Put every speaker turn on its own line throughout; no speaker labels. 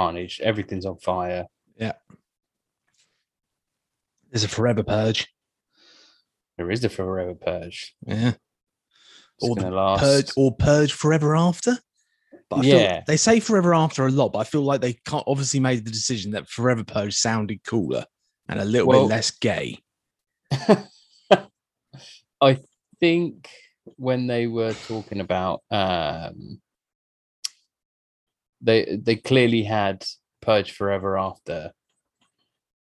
carnage. Everything's on fire. Yeah.
There's a forever purge.
There is the forever purge.
Yeah.
It's
Or the
last.
purge or purge forever after. But I
Yeah.
feel they say forever after a lot, but I feel like they can't obviously made the decision that forever purge sounded cooler and a little
Well-
bit less gay.
I think when they were talking about um they they clearly had Purge Forever After.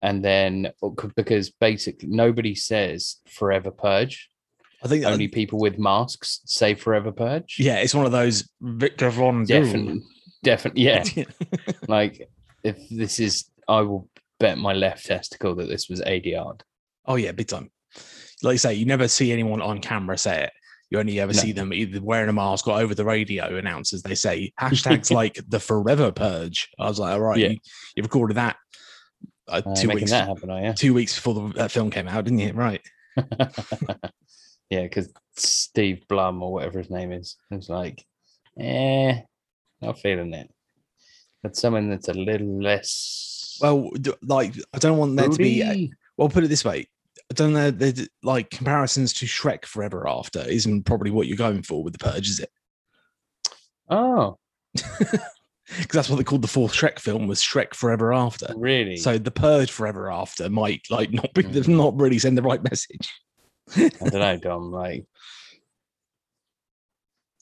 And then oh, because basically nobody says Forever Purge,
I think uh,
only people with masks say Forever Purge.
yeah, it's one of those Victor Von
definitely, definitely, yeah. like if this is, I will bet my left testicle that this was ADR.
oh yeah, big time. Like you say, you never see anyone on camera say it. You only ever
No.
see them either wearing a mask or over the radio announcers. They say hashtags like the forever purge. I was like, all right,
Yeah.
you, you recorded that uh,
Uh,
two
making
weeks
happen, are you?
two weeks before the, that film came out, didn't you? Right.
yeah, because Steve Blum or whatever his name is, was like, eh, not feeling it. But someone that's a little less.
Well, like I don't want there to be. well, put it this way. I don't know. The like comparisons to Shrek Forever After isn't probably what you're going for with the Purge, is it?
Oh,
Because that's what they called the fourth Shrek film was Shrek Forever After.
really?
So the Purge Forever After might like not be
Mm.
not really send the right message.
I don't know, Dom. Like,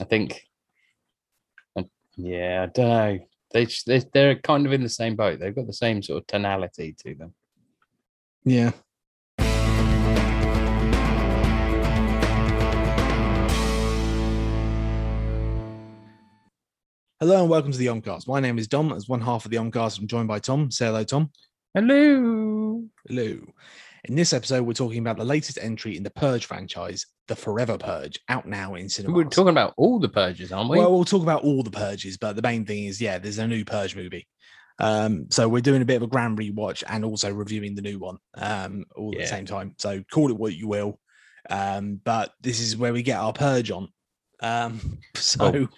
I think, yeah, I don't know. They, they they're kind of in the same boat. They've got the same sort of tonality to them.
Yeah. Hello and welcome to the Omcast. My name is Dom. As one half of the Omcast, I'm joined by Tom. Say hello, Tom.
Hello.
Hello. In this episode, we're talking about the latest entry in the Purge franchise, The Forever Purge, out now in cinemas.
We're talking about all the purges, aren't we?
Well, we'll talk about all the purges, but the main thing is, yeah, there's a new Purge movie. Um, so we're doing a bit of a grand rewatch and also reviewing the new one um, all at
Yeah.
the same time. So call it what you will. Um, but this is where we get our purge on. Um, so
Oh,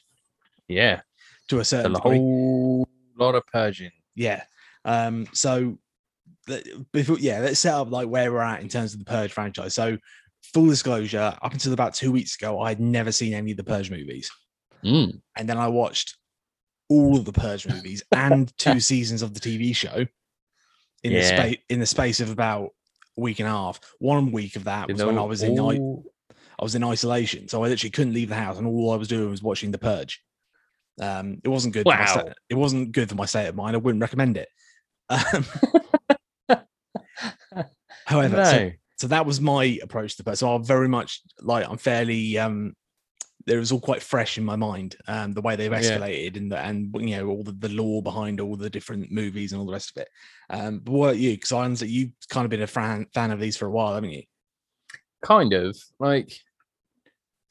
yeah,
to a
a
certain degree,
whole lot of purging.
yeah. Um, so before, yeah, let's set up like where we're at in terms of the Purge franchise. So full disclosure, up until about two weeks ago, I had never seen any of the Purge movies.
Mm.
and then I watched all of the Purge movies and two seasons of the TV show in the space in the space of about a week and a half. One week of that was when I was in I, I was in isolation, so I literally couldn't leave the house, and all I was doing was watching the Purge. Um, it wasn't good.
Wow.
state, it wasn't good for my state of mind. I wouldn't recommend it. Um, however, so
no.
so that was my approach to the person. So I'm very much like I'm fairly um it was all quite fresh in my mind. Um the way they've
Yeah.
escalated and the, and you know all the, the law behind all the different movies and all the rest of it. Um but what about you? Because I understand you've kind of been a fan fan of these for a while, haven't you?
kind of like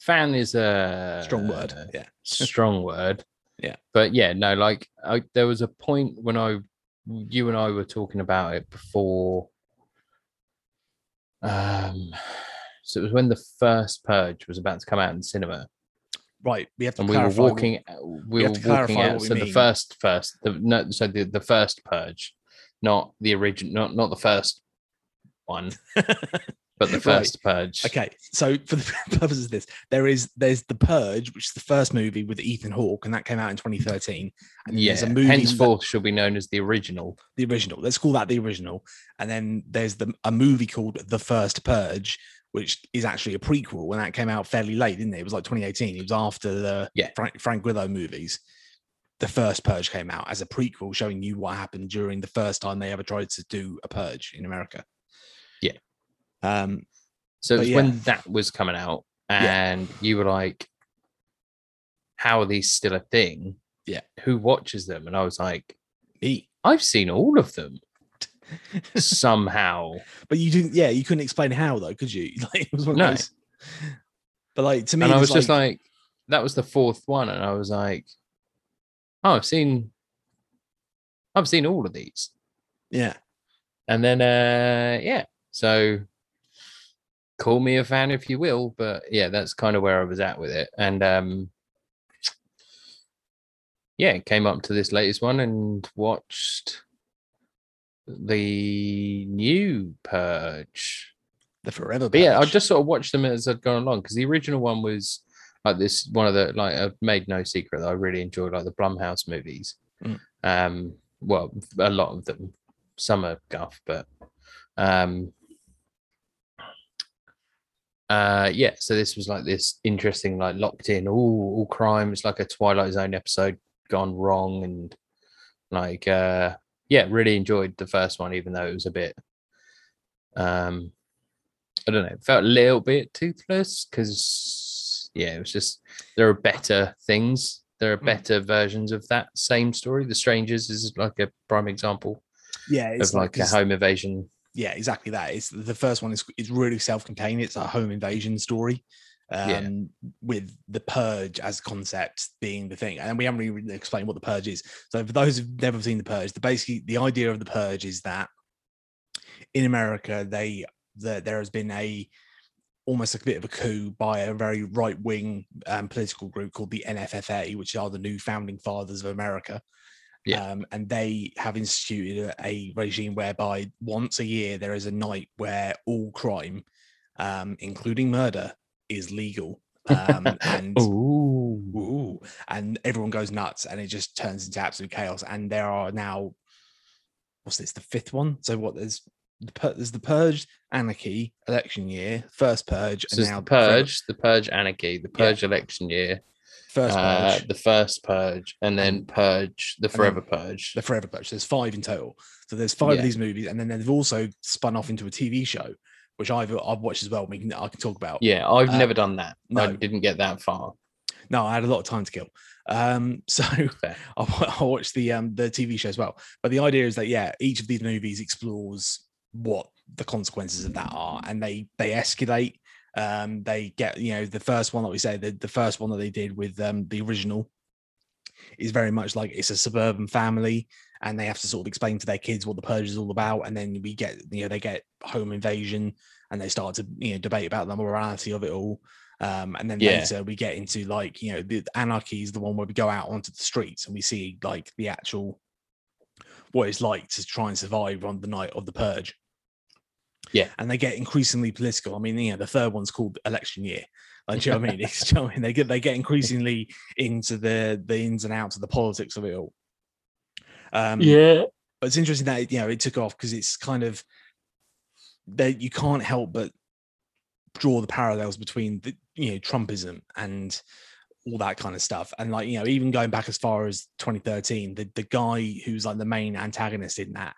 fan is a
Strong word. Yeah.
strong word.
Yeah.
But yeah, no, like I, there was a point when I, you and I were talking about it before. Um, so it was when the first Purge was about to come out in cinema,
Right. We have to
and we were walking. We
have
were
to
walking
clarify
out.
we
So the first, first, the no, so the the first Purge, not the original, not not the first one, but the
Right.
first Purge.
Okay, so for the purposes of this, there is there's the Purge, which is the first movie with Ethan Hawke, and that came out in 2013. And
Yeah,
there's a movie that-
henceforth shall be known as the original.
the original. Let's call that the original. And then there's the a movie called The First Purge, which is actually a prequel, and that came out fairly late, didn't it? It was like 2018. It was after the
Yeah.
Frank, Frank Grillo movies. The first Purge came out as a prequel, showing you what happened during the first time they ever tried to do a purge in America.
Yeah.
Um,
So
yeah.
when that was coming out,
Yeah.
and you were like, "How are these still a thing?
Yeah.
who watches them?" And I was like,
me.
"I've seen all of them somehow."
But you didn't, yeah, you couldn't explain how though, could you? Like it was one of
No.
those. But like to me,
and I was just like, "That was the fourth one," and I was like, "Oh, I've seen, I've seen all of these."
yeah,
And then, uh, yeah, so call me a fan if you will, but yeah, that's kind of where I was at with it. And um, yeah, came up to this latest one and watched the new Purge.
The Forever.
But yeah, I just sort of watched them as I'd gone along because the original one was like this one of the like I've made no secret that I really enjoyed like the Blumhouse movies.
Mm.
Um, well, a lot of them, some are guff, but um, uh, yeah. So this was like this interesting, like locked in, all all crime. It's like a Twilight Zone episode gone wrong, and like uh, yeah, really enjoyed the first one, even though it was a bit um I don't know, it felt a little bit toothless because yeah, it was just there are better things. There are
Mm.
better versions of that same story. The Strangers is like a prime example
yeah, it's
of like a home invasion.
Yeah, exactly that. It's the first one is is really self-contained. It's a home invasion story. Um,
Yeah.
with the purge as concept being the thing, and we haven't really explained what the purge is. So, for those who've never seen the purge, the basically the idea of the purge is that in America, they that there has been a almost a bit of a coup by a very right wing um, political group called the NFFA, which are the new founding fathers of America.
Yeah.
Um, and they have instituted a, regime whereby once a year there is a night where all crime, um, including murder, is legal. Um, and
Ooh.
Ooh, and everyone goes nuts and it just turns into absolute chaos. And there are now, what's this, the fifth one? So what there's the pur- there's the purge, anarchy, election year, first purge,
So
and now
the purge, the purge anarchy, the purge election year,
first
uh, the first purge, and then purge, the
then
forever purge.
the forever purge. There's five in total. So there's five
Yeah.
of these movies, and then they've also spun off into a TV show, which I've I've watched as well. We can I can talk about.
yeah, I've
uh,
never done that.
No.
I didn't get that far.
No, I had a lot of time to kill. Um, so I, I watched the um the TV show as well. But the idea is that yeah, each of these movies explores what the consequences of that are, and they they escalate. Um, they get you know the first one that we say the, the first one that they did with um the original is very much like it's a suburban family and they have to sort of explain to their kids what the purge is all about. And then we get you know they get home invasion and they start to you know debate about the morality of it all. Um, and then
Yeah.
later we get into like you know the anarchy is the one where we go out onto the streets and we see like the actual what it's like to try and survive on the night of the purge
Yeah.
and they get increasingly political i mean you know the third one's called election year like do you know what i mean it's, you know I mean? they get they get increasingly into the the ins and outs of the politics of it all um
yeah.
but it's interesting that you know it took off because it's kind of that you can't help but draw the parallels between the you know Trumpism and all that kind of stuff. And like you know, even going back as far as 2013, the the guy who's like the main antagonist in that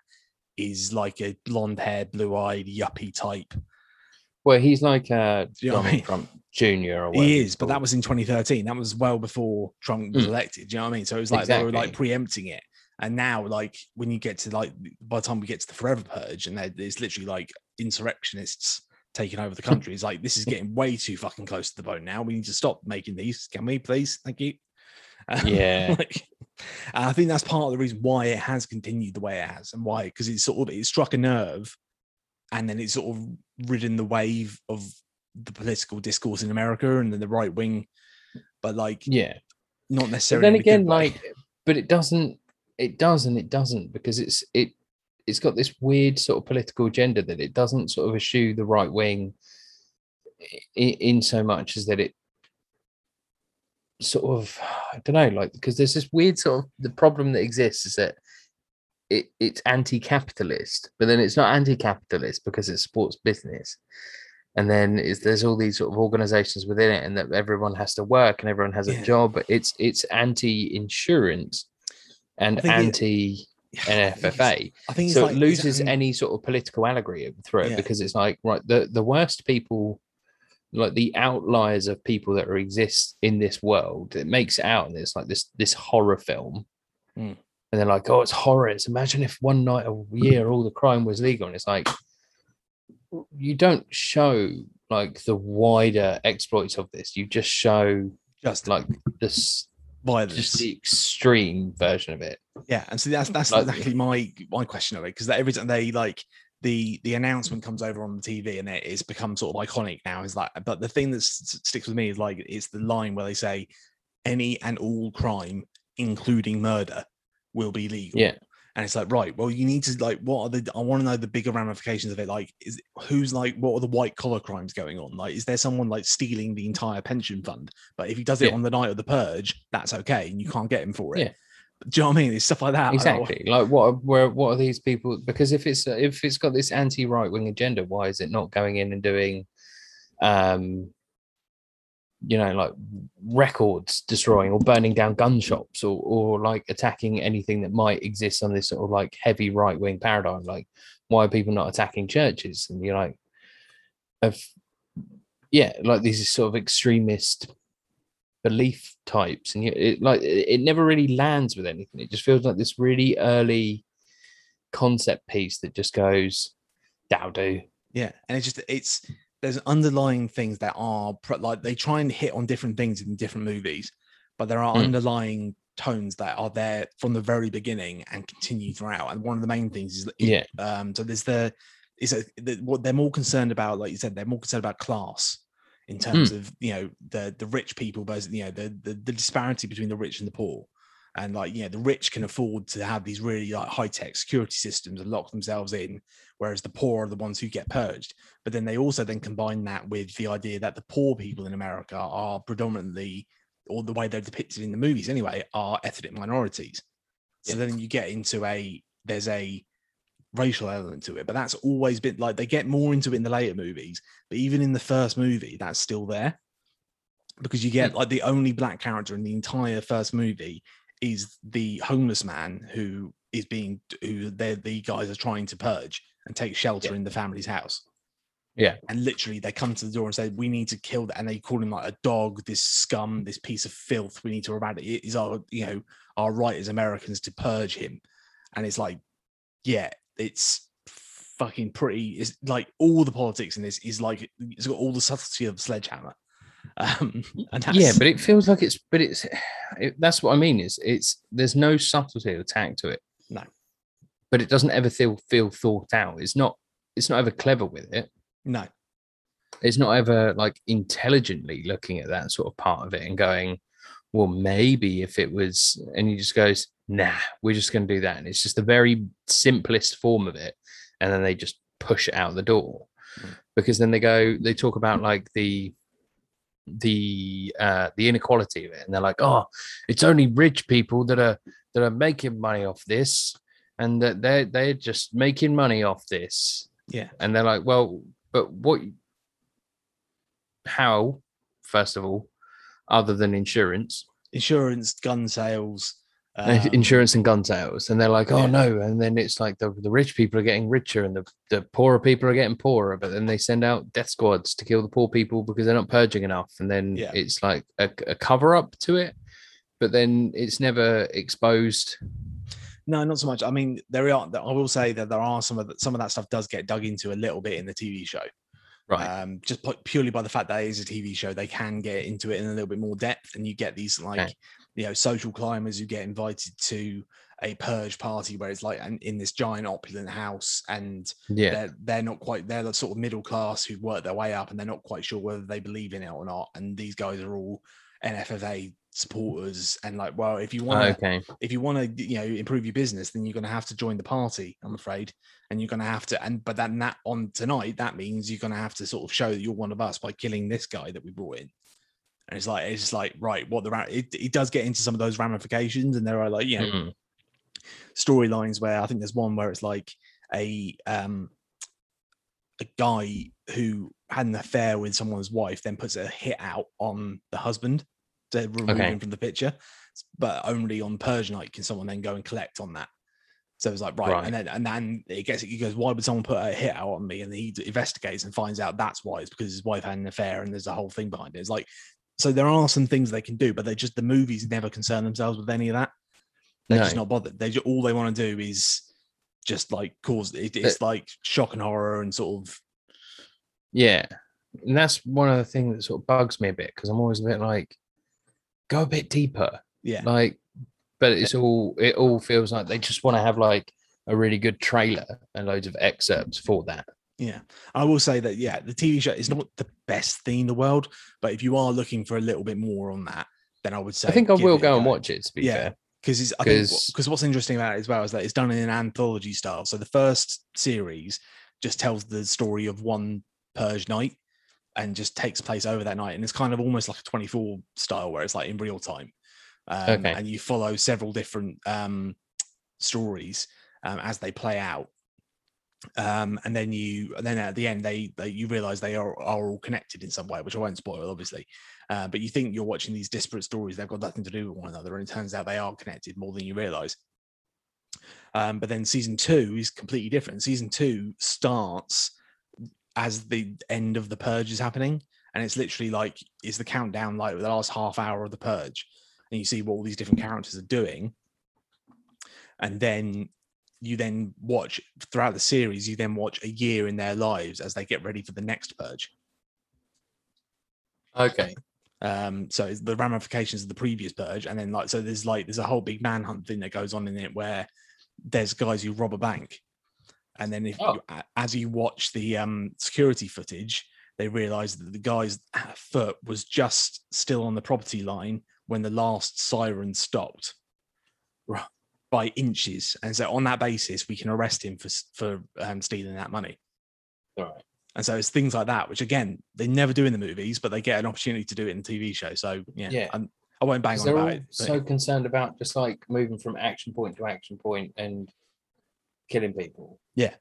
is like a blonde haired, blue eyed, yuppie type.
Well, he's like uh,
you know what I mean?
Trump Jr. or.
He is, but that was in 2013. That was well before Trump was
Mm.
elected. Do you know what I mean? So it was like they were like preempting it. And now, like when you get to like by the time we get to the Forever Purge, and there- it's literally like insurrectionists taking over the country. It's like this is getting way too fucking close to the bone. Now we need to stop making these. Can we please? Thank you. Um,
Yeah.
like, and I think that's part of the reason why it has continued the way it has, and why because it's sort of it struck a nerve, and then it's sort of ridden the wave of the political discourse in America and then the right wing, but like
yeah.
not
But
necessarily.
then
a good
again, like, but it doesn't. It does and it doesn't because it's it. It's got this weird sort of political agenda that it doesn't sort of eschew the right wing in, in so much as that it sort of I don't know, like because there's this weird sort of the problem that exists is that it it's anti-capitalist, but then it's not anti-capitalist because it supports business. And then is there's all these sort of organizations within it, and that everyone has to work and everyone has a
Yeah.
job. But it's it's anti-insurance and
I think it-
anti
I think it's-
NFFA.
I think
So
like,
it loses any sort of political allegory through it
Yeah.
because it's like right the the worst people like the outliers of people that are exist in this world it makes it out and it's like this this horror film.
Mm.
and they're like oh it's horror. It's imagine if one night a year all the crime was legal. And it's like you don't show like the wider exploits of this. You just show
just
like this
violence.
just the extreme version of it.
Yeah, and so that's that's
Like-
exactly my my question of it because every time they like the the announcement comes over on the TV and it, it's become sort of iconic now is like but the thing that s- sticks with me is like it's the line where they say any and all crime including murder, will be legal.
Yeah.
And it's like, right, well, you need to like, what are the? I want to know the bigger ramifications of it. Like, is who's like, what are the white collar crimes going on? Like, is there someone like stealing the entire pension fund? But if he does it
Yeah.
on the night of the purge, that's okay, and you can't get him for it.
Yeah.
Do you know what I mean? It's stuff like that.
exactly like what are, where what are these people because if it's if it's got this anti right wing agenda why is it not going in and doing um you know like records destroying or burning down gun shops or or like attacking anything that might exist on this sort of like heavy right wing paradigm like why are people not attacking churches and you're like of yeah like these sort of extremist belief types and you, it like it, never really lands with anything it just feels like this really early concept piece that just goes dow do
Yeah, and it's just it's there's underlying things that are like they try and hit on different things in different movies, but there are
Mm.
underlying tones that are there from the very beginning and continue throughout. And one of the main things is
Yeah.
um so there's the is a, the, what they're more concerned about, like you said, they're more concerned about class in terms hmm. of you know the the rich people versus you know the, the the disparity between the rich and the poor. And like, you know, the rich can afford to have these really like high tech security systems and lock themselves in, whereas the poor are the ones who get purged. But then they also then combine that with the idea that the poor people in America are predominantly, or the way they're depicted in the movies anyway, are ethnic minorities. So then you get into a there's a racial element to it, but that's always been like they get more into it in the later movies, but even in the first movie, that's still there because you get mm. like the only black character in the entire first movie is the homeless man who is being who they the guys are trying to purge and take shelter
Yeah.
in the family's house.
Yeah.
And literally they come to the door and say, We need to kill that. And they call him like a dog, this scum, mm. this piece of filth. We need to eradicate it is our, you know, our right as Americans to purge him. And it's like, yeah, it's fucking pretty. It's like all the politics in this is like it's got all the subtlety of sledgehammer. Um
yeah but it feels like it's but it's it, that's what i mean is it's there's no subtlety or tact to it
No.
but it doesn't ever feel feel thought out it's not it's not ever clever with it
no,
it's not ever like intelligently looking at that sort of part of it and going well maybe if it was and he just goes nah we're just going to do that. And it's just the very simplest form of it. And then they just push it out the door.
Mm.
because then they go they talk about like the the uh the inequality of it. And they're like oh it's only rich people that are that are making money off this. And that they're they're just making money off this.
Yeah,
and they're like well but what how first of all other than insurance?
Insurance, gun sales, um,
insurance and gun sales and they're like oh
yeah.
no and then it's like the, the rich people are getting richer and the, the poorer people are getting poorer but then they send out death squads to kill the poor people because they're not purging enough and then
Yeah.
it's like a, a cover up to it but then it's never exposed
No, not so much. I mean, there are. I will say that there are some of that. Some of that stuff does get dug into a little bit in the TV show.
right
Um, just purely by the fact that it is a TV show, they can get into it in a little bit more depth, and you get these like, you know, social climbers who get invited to a purge party where it's like an, in this giant opulent house, and
yeah.
they're they're not quite they're the sort of middle class who've worked their way up, and they're not quite sure whether they believe in it or not. And these guys are all NFFA supporters, and like, well, if you want to
okay.
if you want to you know improve your business then you're going to have to join the party i'm afraid. And you're going to have to and but then that on tonight that means you're going to have to sort of show that you're one of us by killing this guy that we brought in and it's like it's like right what the it, it does get into some of those ramifications and there are like you know
Mm,
storylines where i think there's one where it's like a um a guy who had an affair with someone's wife then puts a hit out on the husband to remove
Okay.
him from the picture but only on Persian night can someone then go and collect on that. So it's like right,
Right.
and then and then it gets he goes, why would someone put a hit out on me? And he investigates and finds out that's why it's because his wife had an affair and there's a whole thing behind it. It's like so there are some things they can do, but they just the movies never concern themselves with any of that. They're just not bothered. They just, all they want to do is just like cause it, it's like shock and horror and sort of
yeah. And that's one of the things that sort of bugs me a bit because i'm always a bit like go a bit deeper.
Yeah.
Like but it's all it all feels like they just want to have like a really good trailer and loads of excerpts for that
Yeah, I will say that. Yeah, the TV show is not the best thing in the world, but if you are looking for a little bit more on that, then I would say
i think i will go and watch it to be
Yeah.
fair
because it's I think
'Cause-
because what's interesting about it as well is that it's done in an anthology style. So the first series just tells the story of one purge night and just takes place over that night, and it's kind of almost like a 24 style where it's like in real time, um,
Okay.
and you follow several different um, stories um, as they play out. Um, and then you, and then at the end, they, they you realize they are, are all connected in some way, which I won't spoil, obviously. Uh, but you think you're watching these disparate stories; they've got nothing to do with one another, and it turns out they are connected more than you realize. Um, but then season two is completely different. Season two starts as the end of the purge is happening, and it's literally like it's the countdown, like the last half hour of the purge, and you see what all these different characters are doing, and then you then watch throughout the series. You then watch a year in their lives as they get ready for the next purge.
Okay.
Um, so the ramifications of the previous purge, and then like so there's like there's a whole big manhunt thing that goes on in it where there's guys who rob a bank, and then if
Oh.
you, as you watch the um security footage, they realize that the guy's foot was just still on the property line when the last siren stopped
Right.
By inches, and so on that basis we can arrest him for for um, stealing that money.
All right.
And so it's things like that, which again they never do in the movies, but they get an opportunity to do it in the TV show. So yeah,
Yeah.
I'm, I won't bang
'Cause
on about it. but
so concerned about just like moving from action point to action point and killing people.
yeah,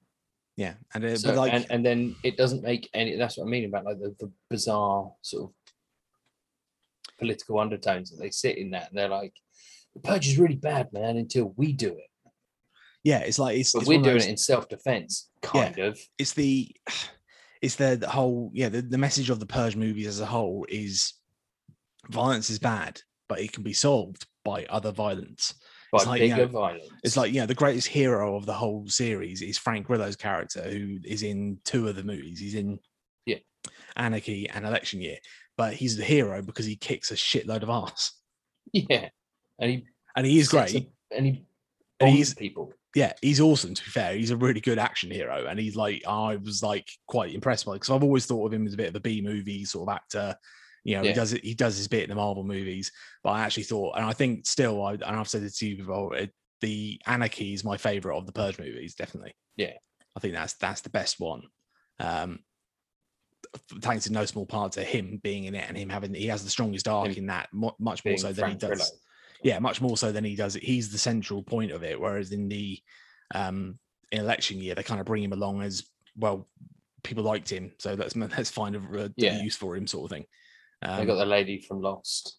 yeah, and it,
So,
like
and, and then it doesn't make any. That's what I mean about like the, the bizarre sort of political undertones that they sit in that, and they're like, "The purge is really bad, man." Until we do it,
yeah, it's like it's, it's
we're doing
those-
it in self-defense, kind of.
it's the it's the, the whole yeah the, the message of the purge movies as a whole is violence is bad but it can be solved by other violence
By
like, you know,
violence.
it's like you know the greatest hero of the whole series is frank grillo's character who is in two of the movies he's in
Yeah.
anarchy and election year but he's the hero because he kicks a shitload of ass
yeah, and he
and he is great
a- and he
And he's-
people.
yeah, he's awesome. To be fair, he's a really good action hero, and he's like I was like quite impressed by because I've always thought of him as a bit of a B movie sort of actor. You know,
Yeah.
he does it. He does his bit in the Marvel movies, but I actually thought, and I think still, I and I've said it to you before, it, the Anarchy is my favorite of the Purge movies. Definitely,
Yeah.
I think that's that's the best one. Um, thanks in no small part to him being in it and him having he has the strongest arc
Him
in that much more so than he does. Yeah, much more so than he does it. He's the central point of it. Whereas in the um in election year, they kind of bring him along as well. People liked him, so let's let's find a, a
Yeah.
use for him, sort of thing.
They
Um,
got the lady from Lost.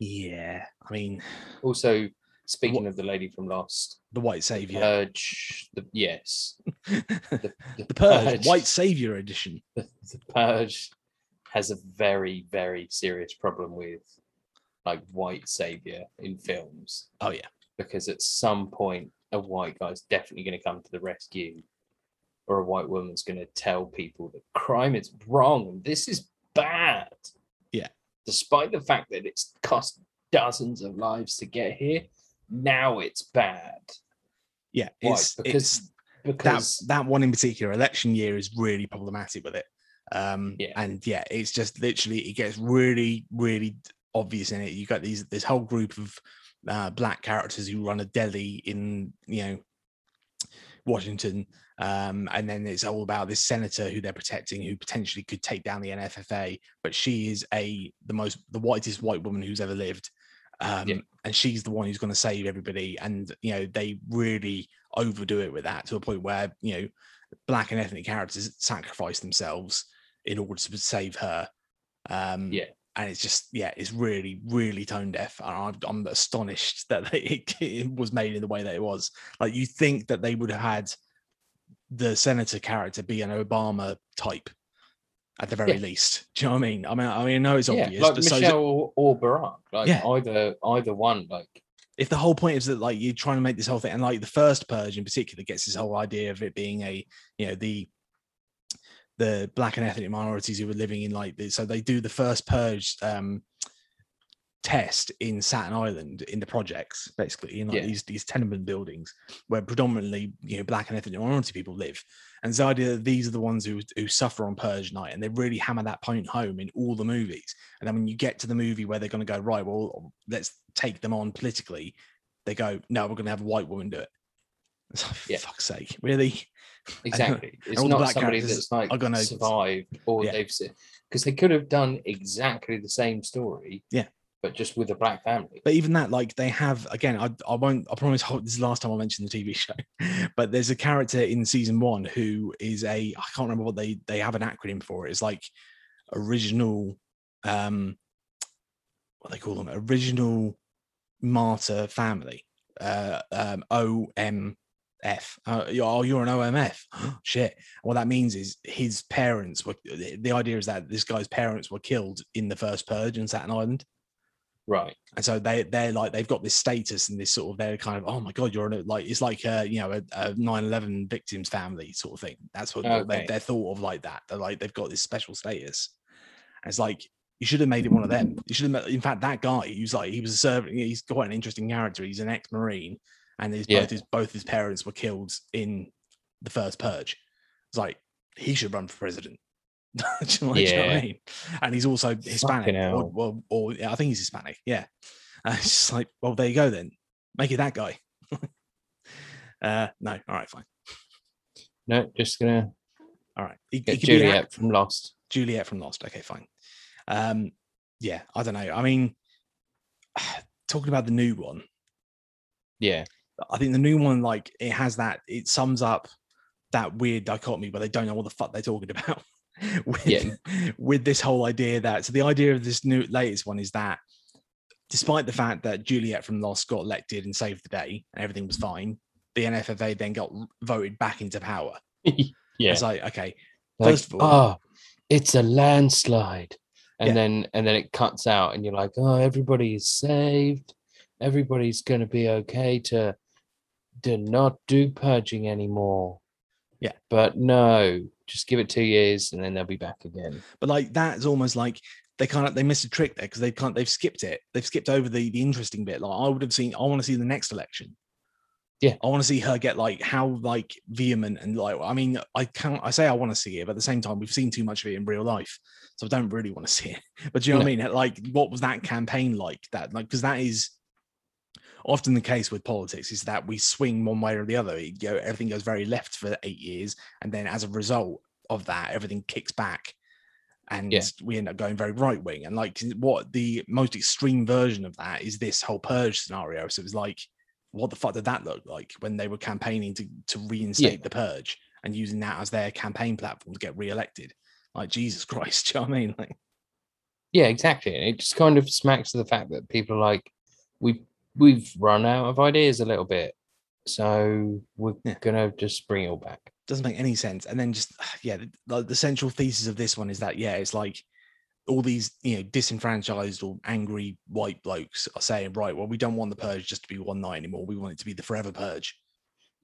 yeah, I mean
Also, speaking of the lady from Lost,
the white
the
savior,
Purge. The yes,
the,
the,
purge, white savior edition.
the, the purge has a very very serious problem with like white savior in films
Oh yeah,
because at some point a white guy's definitely going to come to the rescue or a white woman's going to tell people that crime is wrong and this is bad
Yeah.
despite the fact that it's cost dozens of lives to get here now it's bad
yeah.
Why?
It's
Because-
it's
because
that that one in particular, election year, is really problematic with it. Um,
Yeah.
and yeah, it's just literally it gets really, really obvious in it. You got these this whole group of uh, black characters who run a deli in you know Washington, um, and then it's all about this senator who they're protecting, who potentially could take down the NFFA, but she is a the most the whitest white woman who's ever lived. Um,
Yeah.
and she's the one who's going to save everybody. And you know, they really overdo it with that to a point where you know black and ethnic characters sacrifice themselves in order to save her. Um,
Yeah.
And it's just yeah, it's really really tone deaf. And I'm, I'm astonished that it, it was made in the way that it was. Like you think that they would have had the senator character be an Obama type at the very
Yeah.
least. Do you know what I mean? I mean, I mean, I know it's
yeah,
obvious,
like
but so
Michelle or, or Barack, like
Yeah.
either either one, like
if the whole point is that like you're trying to make this whole thing and like the first purge in particular gets this whole idea of it being a you know the the black and ethnic minorities who were living in like this so they do the first purge um test in Staten Island in the projects basically in like
Yeah.
these these tenement buildings where predominantly you know black and ethnic minority people live and the idea that these are the ones who who suffer on purge night and they really hammer that point home in all the movies and then when you get to the movie where they're going to go right well let's take them on politically they go, no, we're going to have a white woman do it. It's like,
Yeah.
fuck's sake, really?
Exactly. It's not somebody that's like
gonna-
survived or
Yeah.
they've because they could have done exactly the same story.
Yeah.
But just with a black family.
But even that, like they have again, I, I won't. I promise. This is the last time I mention the TV show. But there's a character in season one who is a. I can't remember what they they have an acronym for. It's like original. um What they call them? Original martyr family. Uh, um, OMF. Uh, oh, you're an OMF. Shit. What that means is his parents were. The idea is that this guy's parents were killed in the first purge in Staten Island
Right.
and so they they're like they've got this status and this sort of they're kind of oh my god you're in a, like it's like a you know a, a 9-11 victims family sort of thing that's what
Okay.
they're, they're thought of like that they're like they've got this special status and it's like you should have made it one of them you should have in fact that guy who's like he was a servant he's quite an interesting character he's an ex-marine and his
Yeah.
both his both his parents were killed in the first purge it's like he should run for president Do you know what I
Yeah.
mean? And he's also Hispanic. Or, or, or yeah, I think he's Hispanic. Yeah. Uh, it's just like, well, there you go then. Make it that guy. uh, no. All right, fine.
No, just gonna
All right. He, he
Juliet
act-
from Lost.
Juliet from Lost. Okay, fine. Um, yeah, I don't know. I mean, talking about the new one,
Yeah.
I think the new one, like, it has that, it sums up that weird dichotomy where they don't know what the fuck they're talking about. with,
Yeah.
with this whole idea that, so the idea of this new latest one is that despite the fact that Juliet from Lost got elected and saved the day and everything was fine, the NFFA then got voted back into power.
yeah.
It's like, okay,
Like,
first of all-
oh, it's a landslide. And
Yeah.
then and then it cuts out and you're like, oh, everybody is saved. Everybody's gonna be okay to to not do purging anymore.
Yeah.
But no, just give it two years and then they'll be back again.
but like that's almost like they kind of they missed a trick there because they can't they've skipped it they've skipped over the the interesting bit like i would have seen i want to see the next election
Yeah.
i want to see her get like how like vehement and like i mean i can't i say i want to see it but at the same time we've seen too much of it in real life so i don't really want to see it but do you know what i mean like what was that campaign like that like because that is often the case with politics is that we swing one way or the other you go, everything goes very left for eight years and then as a result of that everything kicks back and
Yeah.
we end up going very right wing. And like what the most extreme version of that is this whole purge scenario. So it was like, what the fuck did that look like when they were campaigning to to reinstate the purge and using that as their campaign platform to get re-elected? Like Jesus Christ, do you know what I mean? Like,
Yeah, exactly. And it just kind of smacks to the fact that people are like, we've we've run out of ideas a little bit. So we're
Yeah.
gonna just bring it all back.
doesn't make any sense. And then just yeah, the, the, central thesis of this one is that yeah, it's like all these you know disenfranchised or angry white blokes are saying right, well, we don't want the purge just to be one night anymore. We want it to be the forever purge.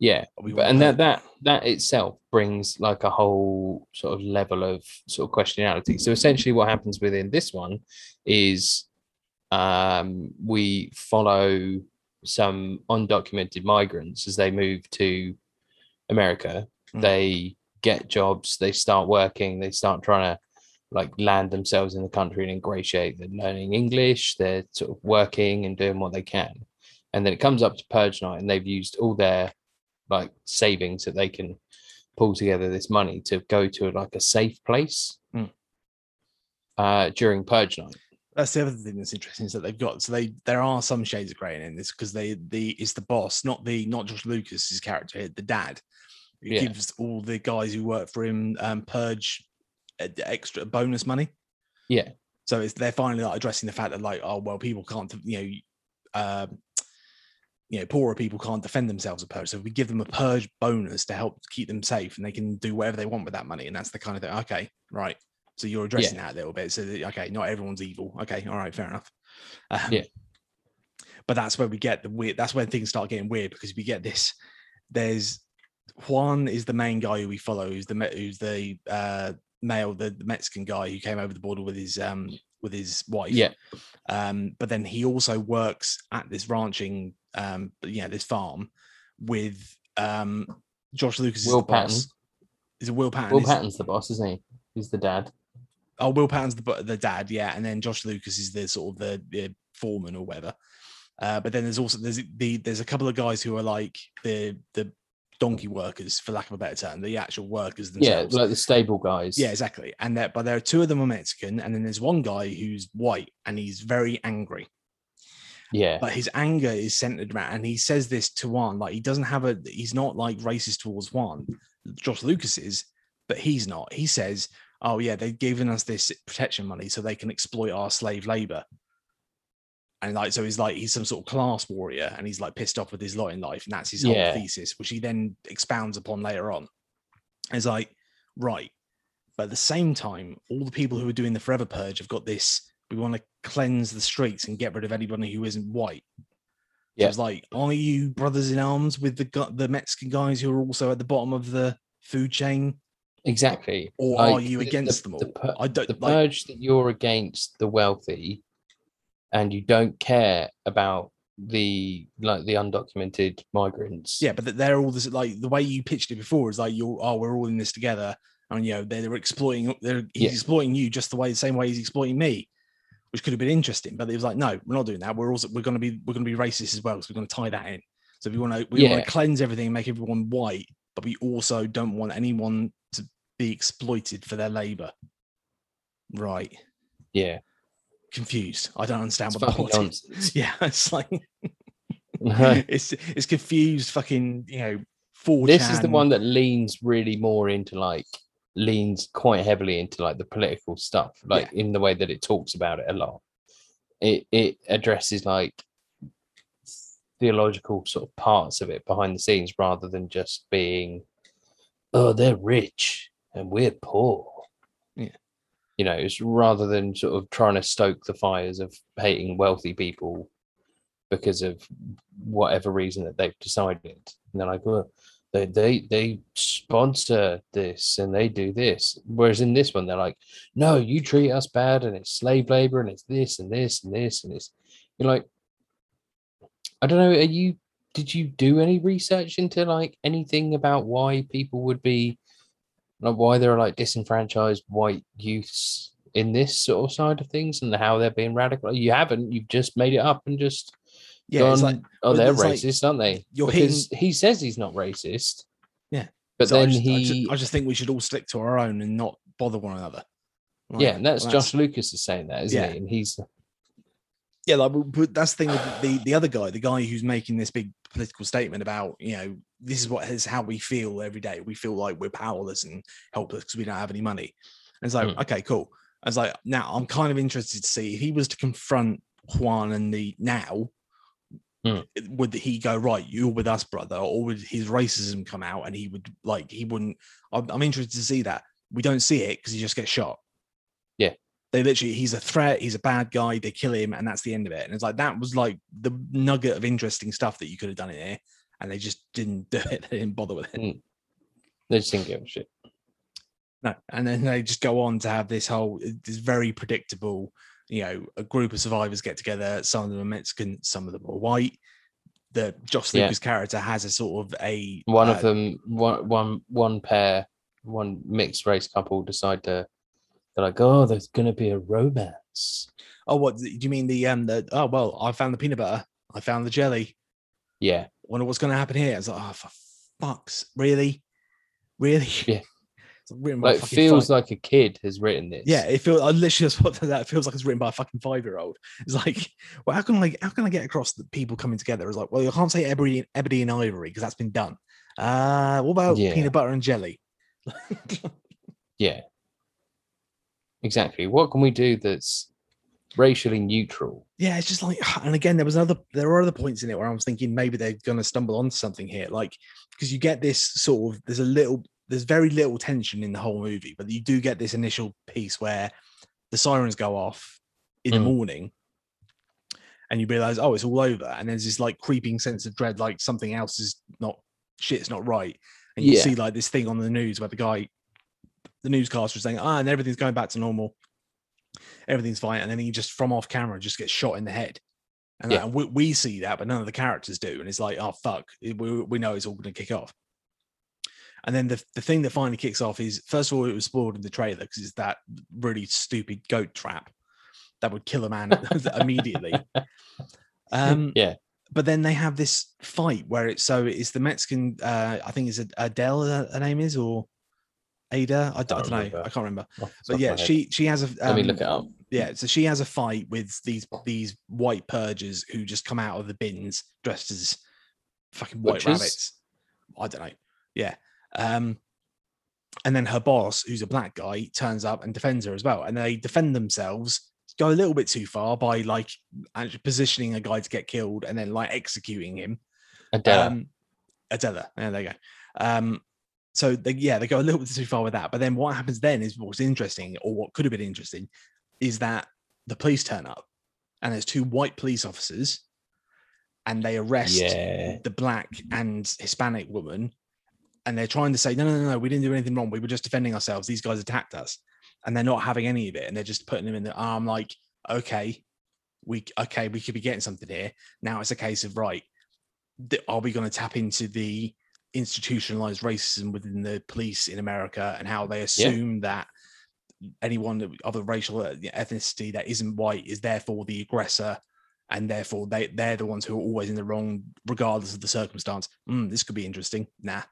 Yeah.
We
But, and that that that itself brings like a whole sort of level of sort of questionality. So essentially what happens within this one is um we follow some undocumented migrants as they move to America.
Mm.
They get jobs, they start working, they start trying to like land themselves in the country and ingratiate. They're learning English, they're sort of working and doing what they can. And then it comes up to purge night and they've used all their like savings that they can pull together this money to go to like a safe place
Mm.
uh during purge night.
That's the other thing that's interesting is that they've got so they there are some shades of grey in this because they the it's the boss, not the not Josh Lucas's character, here, the dad. Who
Yeah.
gives all the guys who work for him um, purge uh, extra bonus money.
Yeah.
So it's they're finally like addressing the fact that like oh well people can't you know um you know poorer people can't defend themselves at purge so we give them a purge bonus to help keep them safe and they can do whatever they want with that money and that's the kind of thing okay right so you're addressing that a little bit so that, okay not everyone's evil okay all right fair enough um,
Yeah.
but that's where we get the weird that's when things start getting weird because we get this there's Juan is the main guy who we follow who's the who's the uh male the, the Mexican guy who came over the border with his um with his wife
Yeah.
um but then he also works at this ranching um you know this farm with um Josh Lucas is
Will
the boss.
Patton.
Is it Will Patton?
Will Patton's the boss, isn't he? He's the dad.
Oh, Will Patton's the the dad, yeah, and then Josh Lucas is the sort of the, the foreman or whatever. Uh, but then there's also there's the there's a couple of guys who are like the the donkey workers, for lack of a better term, the actual workers themselves.
Yeah, like the stable guys.
Yeah, exactly. And that, but there are two of them are Mexican, and then there's one guy who's white, and he's very angry.
yeah,
But his anger is centered around, and he says this to Juan, like he doesn't have a, he's not like racist towards Juan. Josh Lucas is, but he's not. He says, "Oh yeah, they've given us this protection money so they can exploit our slave labor." And like, so he's like, he's some sort of class warrior, and he's like pissed off with his lot in life, and that's his whole thesis, which he then expounds upon later on. It's like, right, but at the same time, all the people who are doing the Forever Purge have got this. We want to cleanse the streets and get rid of anybody who isn't white. So
Yeah.
It's like, are you brothers in arms with the the Mexican guys who are also at the bottom of the food chain,
exactly.
or are you against
the,
them
The,
all?
pur-
I don't
the
like.
purge that you're against the wealthy, and you don't care about the like the undocumented migrants.
Yeah, but they're all this like the way you pitched it before is like you're oh we're all in this together, and you know they're, they're exploiting they're he's
Yeah.
exploiting you just the way the same way he's exploiting me, which could have been interesting. But it was like no, we're not doing that. We're also we're going to be we're going to be racist as well, so we're going to tie that in. So if we want to we want to cleanse everything and make everyone white, but we also don't want anyone to be exploited for their labor. Right,
yeah,
confused. I don't understand
it's
what the point is. Yeah, it's like
this
it's it's confused. Fucking you know. 4
is the one that leans really more into like leans quite heavily into like the political stuff, like in the way that it talks about it a lot. It it addresses like theological sort of parts of it behind the scenes rather than just being oh they're rich and we're poor
Yeah.
you know it's rather than sort of trying to stoke the fires of hating wealthy people because of whatever reason that they've decided and they're like well they they they sponsor this and they do this whereas in this one they're like no you treat us bad and it's slave labor and it's this and this and this and this you're like I don't know. Are you? Did you do any research into like anything about why people would be, like why there are like disenfranchised white youths in this sort of side of things and how they're being radical? You haven't. You've just made it up and just
yeah, it's
gone,
like
oh, they're
it's like
racist, aren't they?
you're
because he says he's not racist.
Yeah.
but
So I
then
just, I,
he,
just, I just think we should all stick to our own and not bother one another. Like,
yeah, and that's
well,
Josh Lucas is saying that, isn't
Yeah.
he? And he's
Yeah, like but- that's the thing with the the other guy, the guy who's making this big political statement about you know this is what is how we feel every day. We feel like we're powerless and helpless because we don't have any money. And it's like
Mm.
okay, cool. I was like, now I'm kind of interested to see if he was to confront Juan and the now.
Mm.
Would he go right? You're with us, brother, or would his racism come out and he would like he wouldn't? I'm, I'm interested to see that. We don't see it because he just gets shot they literally he's a threat he's a bad guy they kill him and that's the end of it and it's like that was like the nugget of interesting stuff that you could have done in here and they just didn't do it they didn't bother with it
they just didn't give a shit.
no and then they just go on to have this whole this very predictable you know a group of survivors get together some of them are mexican some of them are white the josh
Yeah.
lucas character has a sort of a
One
uh,
of them, one one one pair, one mixed race couple decide to. They're like, oh, there's gonna be a romance.
oh what do you mean the um the oh well i found the peanut butter i found the jelly
Yeah,
wonder what's to happen here. It's like, oh, for fuck's really, really,
Yeah.
It's written
like feels
five-
like a kid has written this.
yeah. It feels. I literally just thought that it feels like it's written by a fucking five year old. It's like, well, how can I how can I get across the people coming together? It's like, well, you can't say ebony, ebony and ivory because that's been done. Uh, what about
Yeah.
peanut butter and jelly?
yeah, exactly. What can we do that's racially neutral?
yeah, it's just like, and again, there was another, there are other points in it where I was thinking maybe they're going to stumble onto something here, like because you get this sort of, there's a little, there's very little tension in the whole movie, but you do get this initial piece where the sirens go off in the
Mm.
morning, and you realize, oh, it's all over, and there's this like creeping sense of dread, like something else is not, shit's not right, and you
Yeah.
see like this thing on the news where the guy, the newscaster saying, ah, and everything's going back to normal everything's fine, and then he just from off camera just gets shot in the head. And
Yeah.
like, we, we see that, but none of the characters do. And it's like, oh fuck, we, we know it's all going to kick off. And then the, the thing that finally kicks off is first of all, it was spoiled in the trailer because it's that really stupid goat trap that would kill a man immediately. Um,
yeah.
but then they have this fight where it's so it's the Mexican. Uh, I think it's Adele. Her, her name is or Ada. I, don't, I don't know. I can't remember. But yeah, she she has a.
Let me
um,
look it up.
Yeah, so she has a fight with these these white purgers who just come out of the bins dressed as fucking white
Butchers?
rabbits. I don't know. Yeah. Um and then her boss, who's a black guy, turns up and defends her as well. And they defend themselves, go a little bit too far by like actually positioning a guy to get killed and then like executing him.
Adele.
Um, Adela. Yeah, there you go. Um, so they, yeah, they go a little bit too far with that. But then what happens then is what's interesting, or what could have been interesting, is that the police turn up and there's two white police officers and they arrest
yeah.
the black and Hispanic woman. And they're trying to say, no, no, no, no, we didn't do anything wrong. We were just defending ourselves. These guys attacked us. And they're not having any of it. And they're just putting them in the ah, arm like, okay, we okay, we could be getting something here. Now it's a case of right, are we going to tap into the institutionalized racism within the police in America and how they assume that anyone of a racial uh, ethnicity that isn't white is therefore the aggressor and therefore they they're the ones who are always in the wrong regardless of the circumstance. Mm, this could be interesting. Nah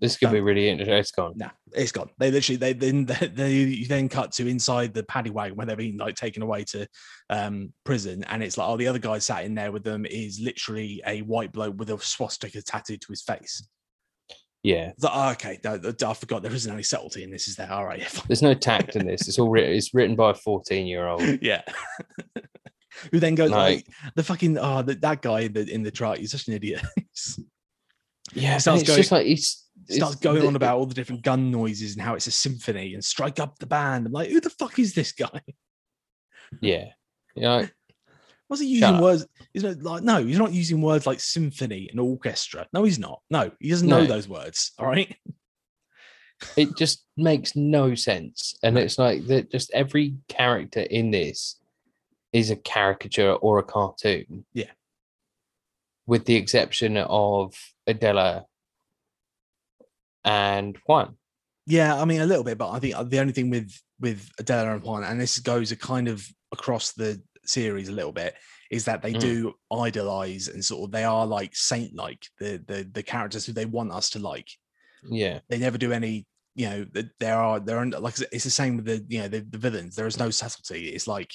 This could
um,
be really interesting. It's gone.
nah it's gone they literally they then they, they then cut to inside the paddy wagon where they're being like taken away to um prison and it's like oh the other guy sat in there with them is literally a white bloke with a swastika tattooed to his face
Yeah.
Like, oh, okay no, no, i forgot there isn't any subtlety in this is there all right.
There's no tact in this. It's all written. It's written by a 14 year old.
yeah. Who then goes
Like-
like the fucking oh the, that guy in the in the truck he's such an idiot.
Yeah. Starts it's just like he's
starts
it's-
going on about all the different gun noises and how it's a symphony and strike up the band. I'm like, who the fuck is this guy?
Yeah. You know,
Was he using words? He's not like no, he's not using words like symphony and orchestra. No, he's not. No, he doesn't know
No.
those words. All right.
it just makes no sense. And it's like that just every character in this is a caricature or a cartoon.
Yeah.
With the exception of Adela and Juan.
Yeah, I mean a little bit, but I think uh, the only thing with with Adela and Juan, and this goes a kind of across the series a little bit, is that they
Mm.
do idolize and sort of they are like saint like the the the characters who they want us to like.
Yeah.
They never do any, you know, there are there are like it's the same with the you know the, the villains. There is no subtlety. It's like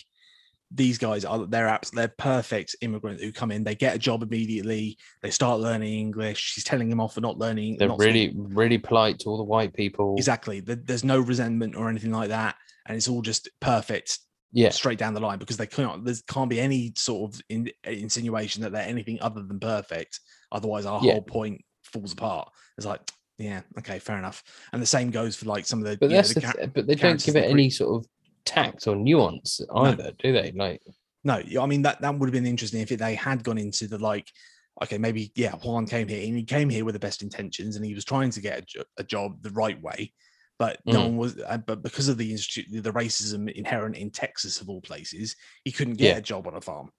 these guys are they're abs- they're perfect immigrants who come in. They get a job immediately. They start learning English. She's telling them off for not learning.
They're
not speaking-
really, really polite to all the white people.
Exactly. There's no resentment or anything like that, and it's all just perfect
Yeah.
straight down the line because they can't. There can't be any sort of in, insinuation that they're anything other than perfect. Otherwise, our
Yeah.
whole point falls apart. It's like, yeah, okay, fair enough. And the same goes for like some of the.
But
you know,
that's
the
the but they don't give it any sort of tact or nuance either, do they? Like
No, I mean that that would have been interesting if they had gone into the like, okay, maybe yeah, Juan came here and he came here with the best intentions and he was trying to get a, jo- a job the right way, but no
Mm.
one was. uh, But because of the institute, the racism inherent in Texas of all places, he couldn't get
Yeah.
a job on a farm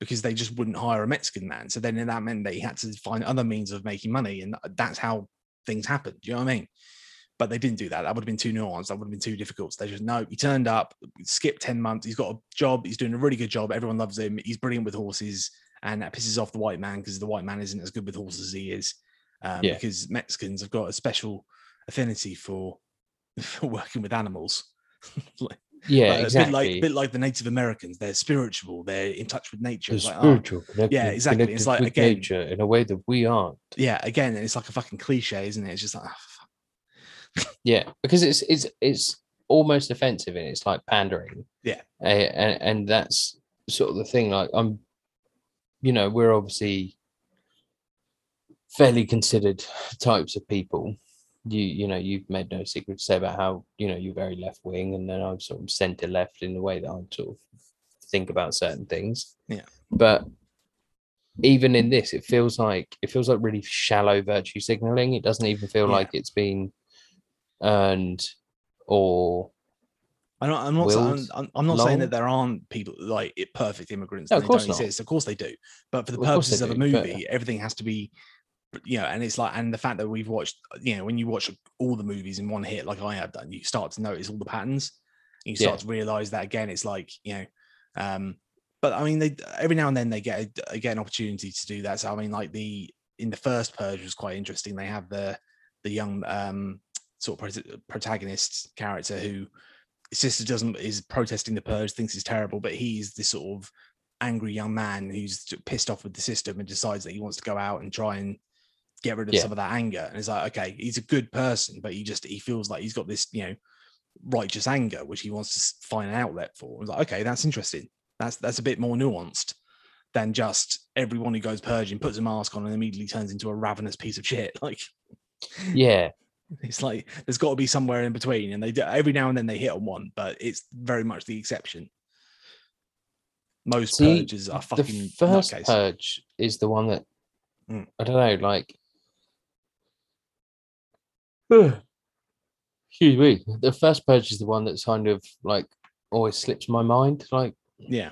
because they just wouldn't hire a Mexican man. So then that meant that he had to find other means of making money, and that's how things happened. Do you know what I mean? But they didn't do that. That would have been too nuanced. That would have been too difficult. So they just no. He turned up, skipped ten months. He's got a job. He's doing a really good job. Everyone loves him. He's brilliant with horses, and that pisses off the white man because the white man isn't as good with horses as he is. Um,
Yeah.
Because Mexicans have got a special affinity for, for working with animals. Like,
yeah,
uh,
exactly.
A bit like, a bit like the Native Americans. They're spiritual. They're in touch with nature. Like, oh,
spiritual, connected,
yeah, exactly. It's like, again-
nature in a way that we aren't.
yeah, again, it's like a fucking cliche, isn't it? It's just like, oh.
Yeah, because it's it's it's almost offensive and it's like pandering.
Yeah.
And and that's sort of the thing. Like I'm, you know, we're obviously fairly considered types of people. You you know you've made no secret to say about how you know you're very left wing, and then I'm sort of centre left in the way that I sort of think about certain things.
Yeah.
but even in this, it feels like it feels like really shallow virtue signaling. It doesn't even feel
Yeah.
like it's been earned or
I'm not, I'm not, saying,
Willed,
I'm, I'm not saying that there aren't people like it, perfect immigrants.
No, of course
don't
not.
exist. Of course they do. But for the
Of they
purposes of a
do, but-
movie, everything has to be, you know, and it's like, and the fact that we've watched, you know, when you watch all the movies in one hit, like I have done, you start to notice all the patterns. And you
Yeah.
start to realize that again, it's like, you know, um, but I mean, they every now and then they get a, get an opportunity to do that. So I mean, like the in the first purge was quite interesting. They have the the young um sort of protagonist character who his sister doesn't is protesting the purge, thinks it's terrible, but he's this sort of angry young man who's pissed off with the system and decides that he wants to go out and try and get rid of
Yeah.
some of that anger. And it's like, okay, he's a good person, but he just he feels like he's got this, you know, righteous anger which he wants to find an outlet for. It's like, okay, that's interesting. That's that's a bit more nuanced than just everyone who goes purging puts a mask on and immediately turns into a ravenous piece of shit. Like
Yeah,
it's like there's got to be somewhere in between, and they do every now and then they hit on one, but it's very much the exception. Most
See,
purges are fucking.
the first
nutcase.
purge is the one that
Mm.
I don't know, like. Excuse me. The first purge is the one that's kind of like always slips my mind, like,
yeah,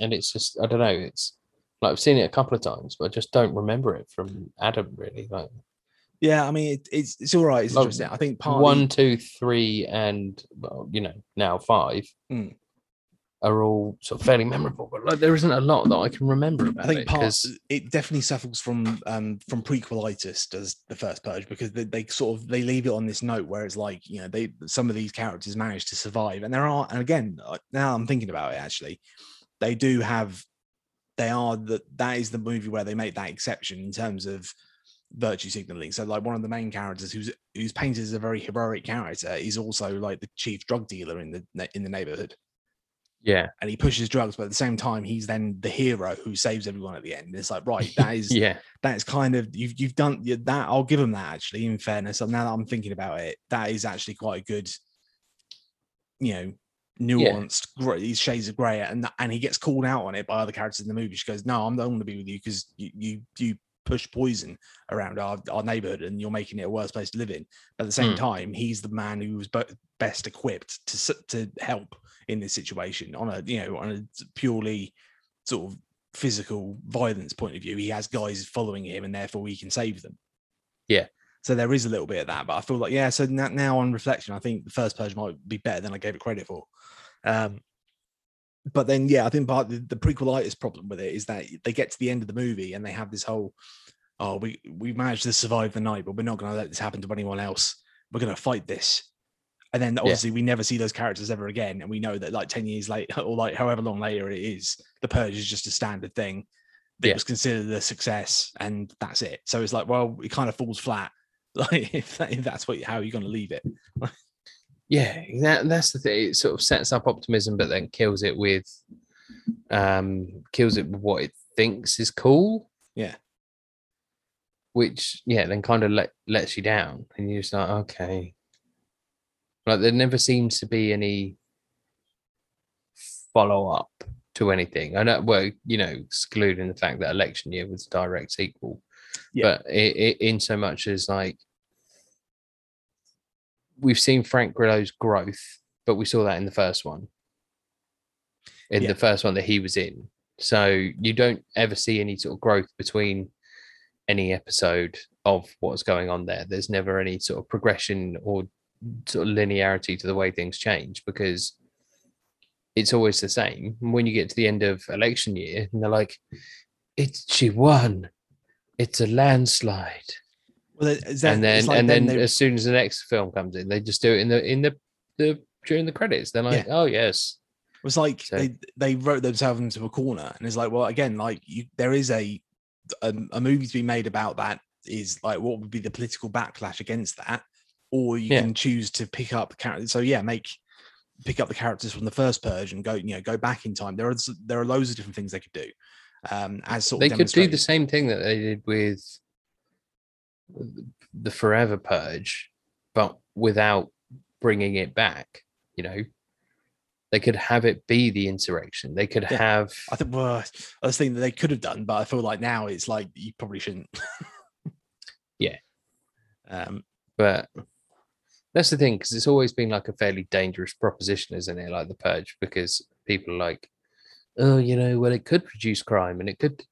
and it's just I don't know. It's like I've seen it a couple of times, but I just don't remember it from Adam really. Like
yeah. I mean, it, it's it's all right. It's
Like,
interesting. I think part
one, two, three, and well, you know now five
Mm.
are all sort of fairly memorable, but like there isn't a lot that I can remember about
I think
it
part
'cause-
it definitely suffers from um from prequelitis does the first purge because they, they sort of they leave it on this note where it's like you know they some of these characters manage to survive and there are and again now I'm thinking about it actually they do have they are that that is the movie where they make that exception in terms of virtue signaling so like one of the main characters who's who's painted as a very heroic character is also like the chief drug dealer in the in the neighborhood
yeah,
and he pushes drugs, but at the same time, he's then the hero who saves everyone at the end. It's like, right, that is
yeah,
that's kind of you've you've done that. I'll give him that actually. In fairness, now that I'm thinking about it, that is actually quite a good, you know, nuanced grey shades of grey, and and he gets called out on it by other characters in the movie. She goes, "No, I'm not going to be with you because you you you push poison around our, our neighborhood and you're making it a worse place to live in." But at the same
Hmm.
time, he's the man who was best equipped to to help in this situation on a you know on a purely sort of physical violence point of view. He has guys following him, and therefore he can save them.
Yeah.
So there is a little bit of that, but I feel like yeah. So now, now on reflection, I think the first purge might be better than I gave it credit for. Um, but then yeah, I think part of the, the prequelitis problem with it is that they get to the end of the movie and they have this whole, oh, we we managed to survive the night, but we're not going to let this happen to anyone else. We're going to fight this. And then obviously we never see those characters ever again, and we know that like ten years later, or like however long later it is, the purge is just a standard thing that
Yeah.
was considered a success, and that's it. So it's like, well, it kind of falls flat. Like if, that, if that's what how you're going to leave it.
Yeah. That, that's the thing. It sort of sets up optimism, but then kills it with, um, kills it with what it thinks is cool.
Yeah.
Which yeah, then kind of let lets you down, and you're just like, okay. Like there never seems to be any follow up to anything. I know, well, you know, excluding the fact that election year was a direct sequel,
Yeah.
but it, it, in so much as like we've seen Frank Grillo's growth, but we saw that in the first one, in
Yeah.
the first one that he was in. So you don't ever see any sort of growth between any episode of what's going on there. There's never any sort of progression or sort of linearity to the way things change because it's always the same. When you get to the end of election year, and they're like, "It's she won. It's a landslide."
Well, that,
and then
like
and then
they-
as soon as the next film comes in, they just do it in the in the the during the credits. They're like, "Oh yes,
It was like
So-
they they wrote themselves into a corner, and it's like, well, again, like you, there is a, a a movie to be made about that. Is like what would be the political backlash against that, or you
Yeah.
can choose to pick up characters. So yeah, make pick up the characters from the first purge and go, you know, go back in time. There are there are loads of different things they could do. Um, as sort
they could do the same thing that they did with the Forever Purge, but without bringing it back. You know, they could have it be the insurrection. They could
Yeah.
have
I think well, I was thinking that they could have done, but I feel like now it's like you probably shouldn't.
Yeah.
Um,
but that's the thing because it's always been like a fairly dangerous proposition isn't it like the purge because people are like oh you know well it could produce crime and it could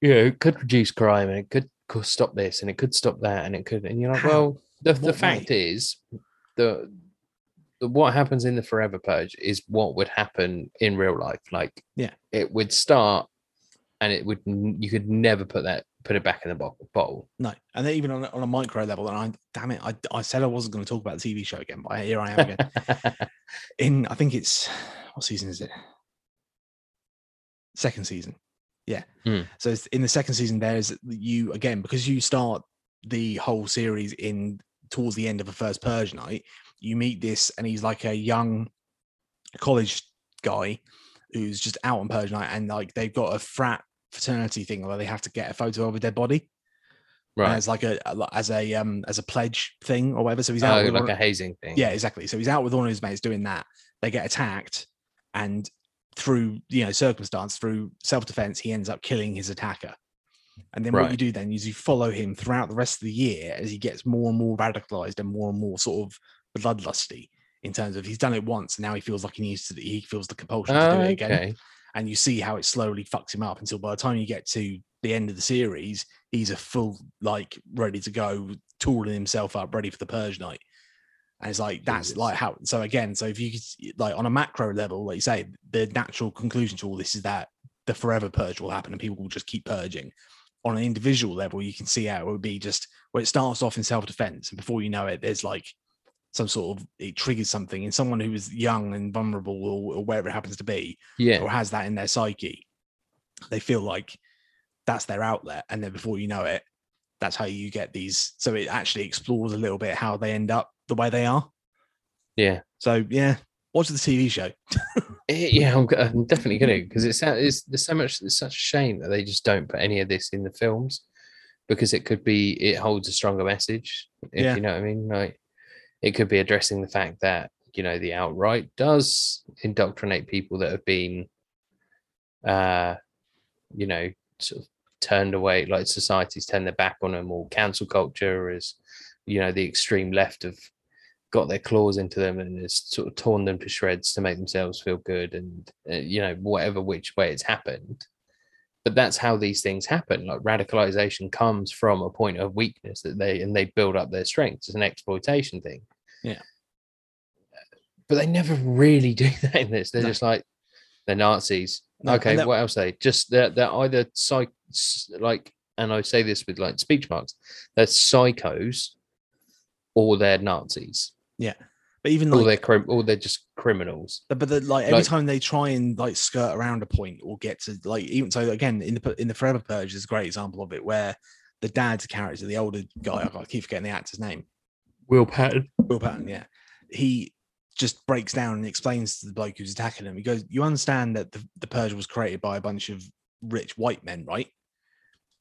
you know it could reduce crime and it could co- stop this and it could stop that and it could and you're like
How?
well the, the
What
fact is the the what happens in the Forever Purge is what would happen in real life. Like,
Yeah.
it would start, and it would you could never put that put it back in the bo- bottle.
No, and then even on, a- on a micro level, and I damn it, I, I said I wasn't going to talk about the TV show again, but here I am again. in I think it's what season is it? Second season. Yeah.
Hmm.
So it's in the second season, there's you again because you start the whole series in towards the end of a first purge night. You meet this, and he's like a young college guy who's just out on purge night, and like they've got a frat fraternity thing where they have to get a photo of a dead body
right.
as like a as a um as a pledge thing or whatever. So he's out
Oh,
with
like a hazing thing.
yeah, exactly. So he's out with one of his mates doing that. They get attacked, and through you know circumstance, through self defense, he ends up killing his attacker. And then what you do then is you follow him throughout the rest of the year as he gets more and more radicalized and more and more sort of bloodlusty in terms of he's done it once and now he feels like he needs to he feels the compulsion to
Oh,
do it again
okay.
and you see how it slowly fucks him up until by the time you get to the end of the series, he's a full like ready to go, tooling himself up, ready for the purge night. And it's like that's like how. So again, so if you could like on a macro level, like you say, the natural conclusion to all this is that the forever purge will happen and people will just keep purging. On an individual level, you can see how it would be just where it starts off in self defense, and before you know it, there's like some sort of it triggers something in someone who is young and vulnerable or, or wherever it happens to be
Yeah.
or has that in their psyche, they feel like that's their outlet. And then before you know it, that's how you get these. So it actually explores a little bit how they end up the way they are.
Yeah.
So yeah, watch the TV show.
Eh, Yeah, I'm, I'm definitely going to because it's, it's there's so much it's such a shame that they just don't put any of this in the films because it could be it holds a stronger message if
Yeah.
you know what I mean like it could be addressing the fact that you know the outright does indoctrinate people that have been uh you know sort of turned away like societies turn their back on them or cancel culture is you know the extreme left have got their claws into them and has sort of torn them to shreds to make themselves feel good and uh, you know whatever which way it's happened. But that's how these things happen. Like radicalization comes from a point of weakness that they and they build up their strengths. It's an exploitation thing.
Yeah.
but they never really do that in this. They're
No.
just like they're nazis.
No,
okay
that-
what else they? Just they're, they're either psych like and i say this with like speech marks. They're psychos or they're nazis
Yeah. But even
or
like
they're crim- or they're just criminals
but the, like every
like-
time they try and like skirt around a point or get to like even so again in the in the Forever Purge is a great example of it where the dad's character, the older guy, I keep forgetting the actor's name,
will Patton.
Will Patton, yeah. He just breaks down and explains to the bloke who's attacking him. He goes, You understand that the, the purge was created by a bunch of rich white men, right?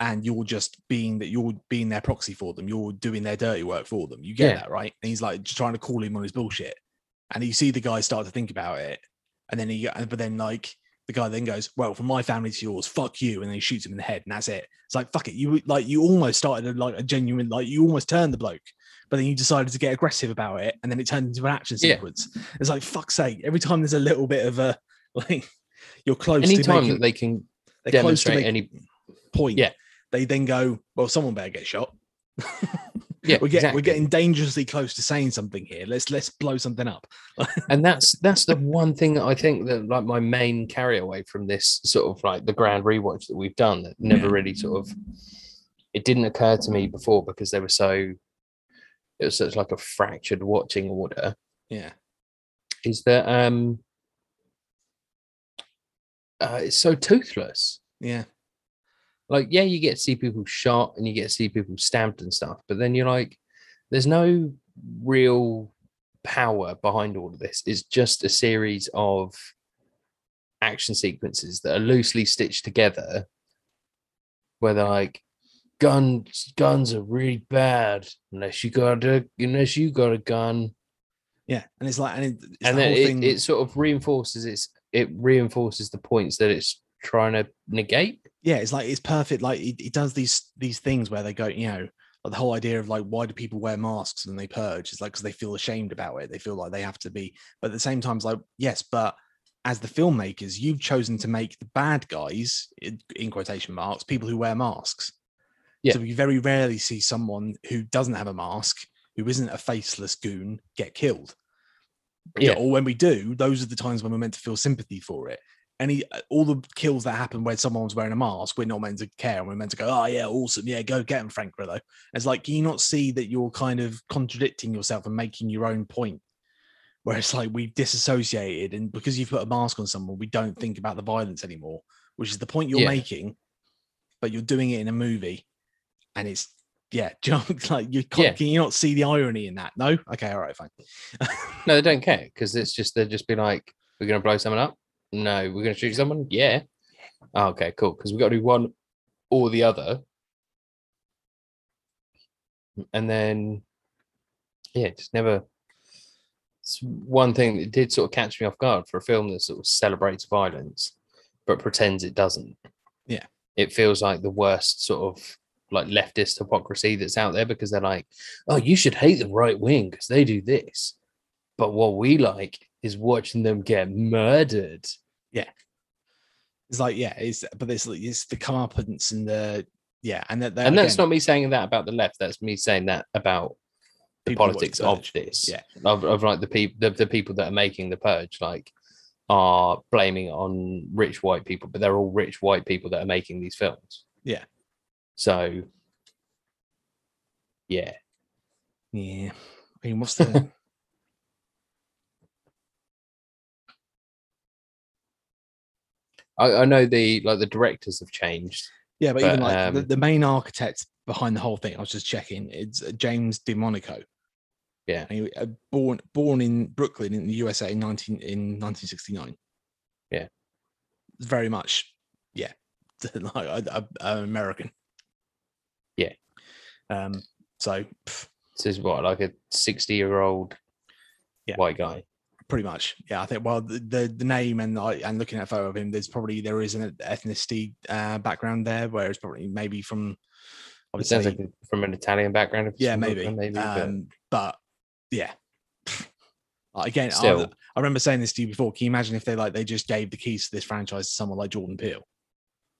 And you're just being that you're being their proxy for them, you're doing their dirty work for them. You get
Yeah.
that, right? And he's like just trying to call him on his bullshit. And you see the guy start to think about it. And then he but then like the guy then goes, Well, from my family to yours, fuck you, and then he shoots him in the head, and that's it. It's like fuck it. You like you almost started a, like a genuine, like you almost turned the bloke but then you decided to get aggressive about it and then it turned into an action
Yeah.
sequence. It's like fuck's sake. Every time there's a little bit of a like you're close to
anytime
making
that they can
to
demonstrate any
point.
Yeah.
They then go, well, someone better get shot.
yeah
we're getting
exactly.
we're getting dangerously close to saying something here. Let's let's blow something up.
and that's that's the one thing that I think that like my main carry away from this sort of like the grand rewatch that we've done that never
Yeah.
really sort of it didn't occur to me before because they were so it was such like a fractured watching order
Yeah.
is that um uh, it's so toothless
Yeah.
Like yeah you get to see people shot and you get to see people stabbed and stuff but then you're like there's no real power behind all of this it's just a series of action sequences that are loosely stitched together where they're like guns guns are really bad unless you got a unless you got a gun
Yeah. And it's like and it, it's
and
the
then
whole
it,
thing.
it sort of reinforces its it reinforces the points that it's trying to negate
yeah, it's like it's perfect. Like it, it does these these things where they go, you know, like the whole idea of like why do people wear masks and they purge? It's like because they feel ashamed about it. They feel like they have to be, but at the same time, it's like yes, but as the filmmakers, you've chosen to make the bad guys, in, quotation marks, people who wear masks.
Yeah.
So you very rarely see someone who doesn't have a mask, who isn't a faceless goon, get killed. Yeah.
Yeah.
Or when we do, those are the times when we're meant to feel sympathy for it. Any uh, all the kills that happen when someone's wearing a mask, we're not meant to care, and we're meant to go, "Oh yeah, awesome, yeah, go get him, Frank Grillo." It's like, can you not see that you're kind of contradicting yourself and making your own point? Where it's like we've disassociated, and because you've put a mask on someone, we don't think about the violence anymore, which is the point you're
Yeah.
making, but you're doing it in a movie, and it's yeah, junk. Like you can't, can you not see the irony in that? No, okay, all right, fine.
No, they don't care because it's just they'll just be like, "We're gonna blow someone up." No, we're gonna shoot someone. Yeah. Oh, okay, cool. Because we've got to do one or the other, and then yeah, just never. It's one thing that did sort of catch me off guard for a film that sort of celebrates violence, but pretends it doesn't.
Yeah.
it feels like the worst sort of like leftist hypocrisy that's out there because they're like, "Oh, you should hate the right wing because they do this." But what we like is watching them get murdered. Yeah.
It's like, yeah, it's but it's like it's the comeuppance and the yeah, and that
and that's not me saying that about the left. That's me saying that about the
People who watch
politics of
Purge.
this.
Yeah.
Of, of like the people the, the people that are making the purge, like are blaming on rich white people, but they're all rich white people that are making these films.
Yeah.
So yeah.
yeah. I mean, what's the
I, I know the like the directors have changed.
yeah, but, even like the,
um,
the main architect behind the whole thing, I was just checking. It's uh, James DeMonaco.
Yeah.
He, uh, born born in Brooklyn in the USA in nineteen in nineteen sixty nine.
Yeah.
very much, yeah, like a- a American.
Yeah.
Um. So pff,
This is what like a sixty year old
Yeah.
white guy.
Pretty much, yeah. I think well, the the, the name and I and looking at a photo of him, there's probably there is an ethnicity uh, background there, where it's probably maybe from. Would
It sounds like from an Italian background. if
yeah maybe
maybe but-
um, but yeah again I. I remember saying this to you before can you imagine if they like they just gave the keys to this franchise to someone like jordan peele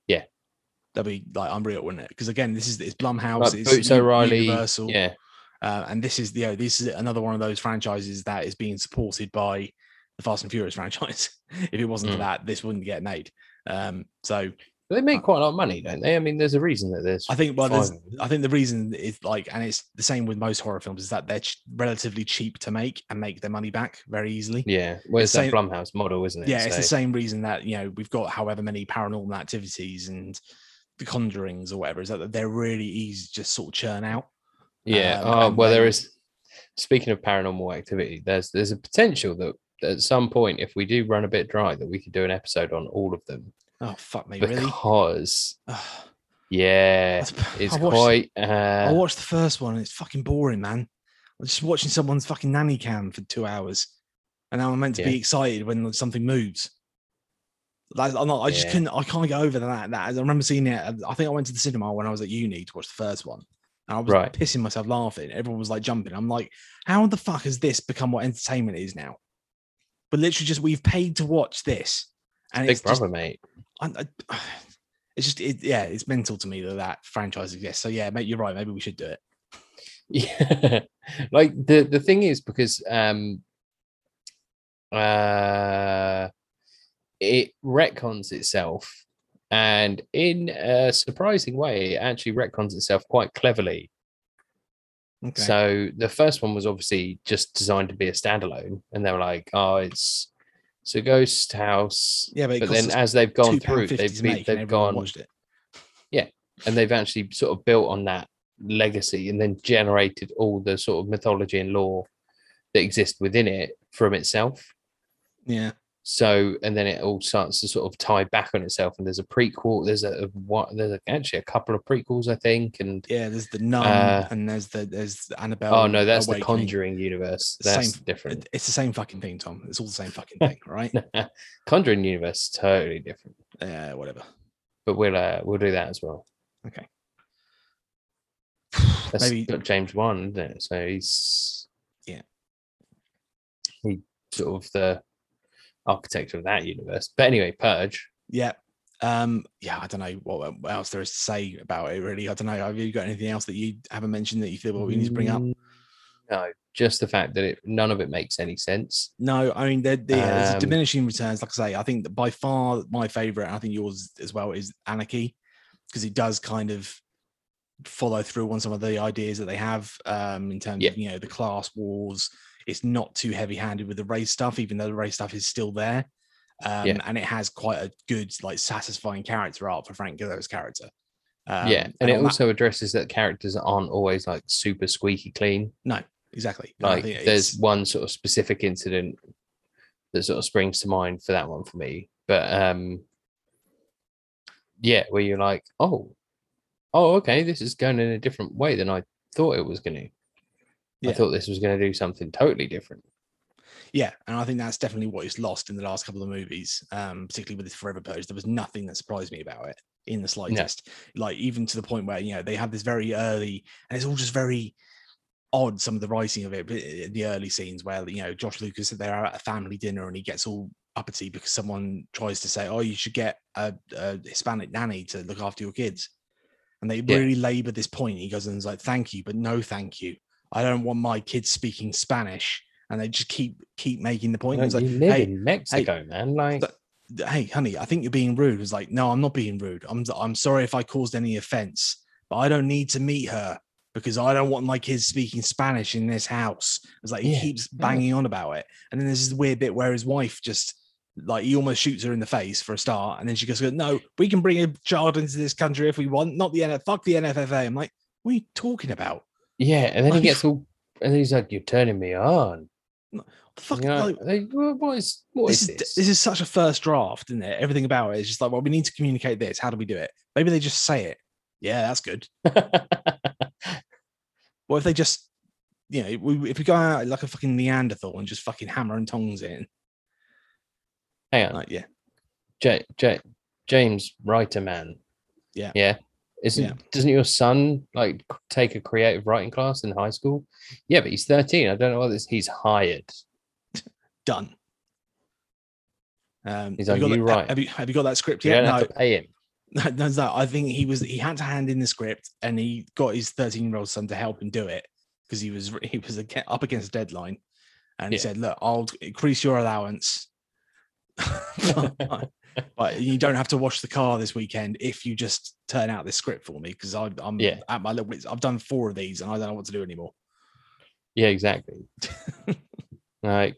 Yeah.
that'd be like unreal wouldn't it because again this is it's blumhouse
like
it's
Boots O'Reilly.
universal
Yeah,
uh, and this is you know this is another one of those franchises that is being supported by the fast and furious franchise if it wasn't for
Mm.
that this wouldn't get made um so
they make quite a lot of money, don't they? I mean, there's a reason that there's.
I think well, there's,
five of them.
I think the reason is like, and it's the same with most horror films, is that they're ch- relatively cheap to make and make their money back very easily.
Yeah, well, it's
the
that
same-
Blumhouse model, isn't it?
Yeah, it's the same reason that you know we've got however many paranormal activities and the Conjurings or whatever, is that they're really easy to just sort of churn out.
Yeah.
Um,
oh well, there
then-
is. Speaking of paranormal activity, there's there's a potential that at some point, if we do run a bit dry, that we could do an episode on all of them
Oh fuck me, really?
because
Ugh,
yeah, it's
I watched,
quite.
I
Uh,
watched the first one and it's fucking boring, man. I'm just watching someone's fucking nanny cam for two hours, and now I'm meant to be excited when something moves. Like, I'm not, I just
Yeah.
couldn't. I can't get over that. That I remember seeing it. I think I went to the cinema when I was at uni to watch the first one, and I was
Right.
pissing myself laughing. Everyone was like jumping. I'm like, how the fuck has this become what entertainment is now? But literally, just we've paid to watch this, and
Big
it's just,
Brother, mate.
I, I, it's just, it, yeah, it's mental to me that that franchise exists. So yeah, mate, you're right. Maybe we should do it.
Yeah, like the the thing is because um uh it retcons itself and in a surprising way it actually retcons itself quite cleverly
Okay.
so the first one was obviously just designed to be a standalone and they were like oh it's it's a ghost house
yeah, but,
but then as they've gone through they've
to
been,
make and
they've gone
watched it.
and they've actually sort of built on that legacy and then generated all the sort of mythology and lore that exist within it from itself
Yeah.
So and then it all starts to sort of tie back on itself and there's a prequel there's a, what there's a, actually a couple of prequels i think and
Yeah, there's the nun
Uh,
and there's the there's annabelle
oh no that's the conjuring universe. That's
same-
different.
it's the same fucking thing tom. It's all the same fucking thing right?
Conjuring universe totally different.
Yeah whatever.
But we'll uh, we'll do that as well.
Okay.
That's
maybe
got james wan isn't it? So he's
Yeah.
he sort of the architect of that universe but anyway purge
yeah um yeah i don't know what, what else there is to say about it really i don't know have you got anything else that you haven't mentioned that you feel we need to bring up
Mm, No, just the fact that it none of it makes any sense.
No, I mean, there, there- yeah, there's
Um,
diminishing returns. Like I say, I think that by far my favorite, and I think yours as well, is Anarchy, because it does kind of follow through on some of the ideas that they have um, in terms
Yeah.
of you know the class wars. It's not too heavy-handed with the race stuff, even though the race stuff is still there, um,
Yeah.
and it has quite a good, like, satisfying character arc for Frank Grillo's character. Um,
yeah, and, it
on that-
also addresses that characters aren't always like super squeaky clean.
No, exactly and
Like there's one sort of specific incident that sort of springs to mind for that one for me. But um yeah, where you're like, oh, oh, okay, this is going in a different way than I thought it was gonna.
Yeah.
I thought this was gonna do something totally different.
Yeah, and I think that's definitely what is lost in the last couple of movies, um, particularly with this Forever Purge. There was nothing that surprised me about it in the slightest. Like even to the point where you know they have this very early, and it's all just very odd. Some of the writing of it, but the early scenes where you know Josh Lucas they're at a family dinner and he gets all uppity because someone tries to say, "Oh, you should get a, a Hispanic nanny to look after your kids," and they
Yeah.
really labour this point. He goes and is like, "Thank you, but no, thank you. I don't want my kids speaking Spanish." And they just keep keep making the point. It's like,
you live
hey,
in Mexico, man. Like
hey, honey, I think you're being rude. It's like, no, I'm not being rude. I'm I'm sorry if I caused any offense, but I don't need to meet her because I don't want my kids speaking Spanish in this house. It's like he
Yeah,
keeps
yeah.
banging on about it. And then there's this weird bit where his wife just like he almost shoots her in the face for a start, and then she goes, "No, we can bring a child into this country if we want, not the NF. Fuck the NFFA." I'm like, what are you talking about?
Yeah, and then he gets all and he's like, You're turning me on.
What the fuck?
You know,
like,
like, what is what
this
is
is
this?
this is such a first draft, isn't it? Everything about it is just like, well, we need to communicate this. How do we do it? Maybe they just say it. Yeah, that's good. What if they just, you know, we, if we go out like a fucking Neanderthal and just fucking hammer and tongs in,
Hang on.
like yeah,
J- J- James Writer man.
Yeah.
Yeah. Isn't
Yeah.
doesn't your son like take a creative writing class in high school? Yeah, but he's 13. I don't know what this he's hired.
done. Um,
He's
have
like,
got
"You
that-
write."
Have you have you got that script
You
yet? No,
have to pay him.
no, no, no. I think he was he had to hand in the script and he got his 13 year old son to help him do it because he was he was up against a deadline, and he said, "Look, I'll increase your allowance." but you don't have to wash the car this weekend if you just turn out this script for me because I'm
Yeah.
at my limits. I've done four of these and I don't know what to do anymore.
Yeah, exactly. like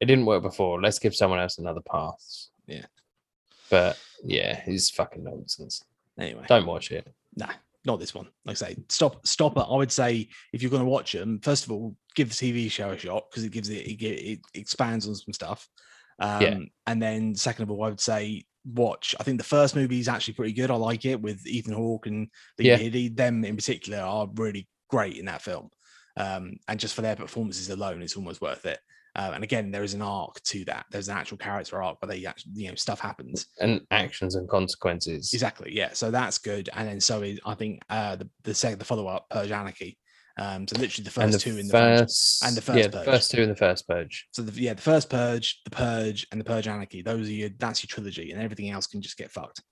it didn't work before. Let's give someone else another pass.
Yeah.
But yeah, it's fucking nonsense.
Anyway,
Don't watch it.
nah, not this one. Like I say, stop, stop it. I would say if you're going to watch them, first of all, give the TV show a shot because it gives it, it, it expands on some stuff. Um, And then second of all, I would say watch. I think the first movie is actually pretty good. I like it with Ethan Hawke and the
Yeah.
Them in particular are really great in that film. Um, and just for their performances alone, it's almost worth it. Uh, and again, there is an arc to that. There's an actual character arc where they actually, you know, stuff happens.
And actions and consequences.
Exactly. Yeah. So that's good. And then so is I think uh the the second the follow up Purge Anarchy. Um, so literally the first
the
two in the
first
and the
yeah,
first
the
Purge.
first two in the first purge.
So the, yeah, the first Purge, the Purge, and the Purge Anarchy. Those are your that's your trilogy, and everything else can just get fucked.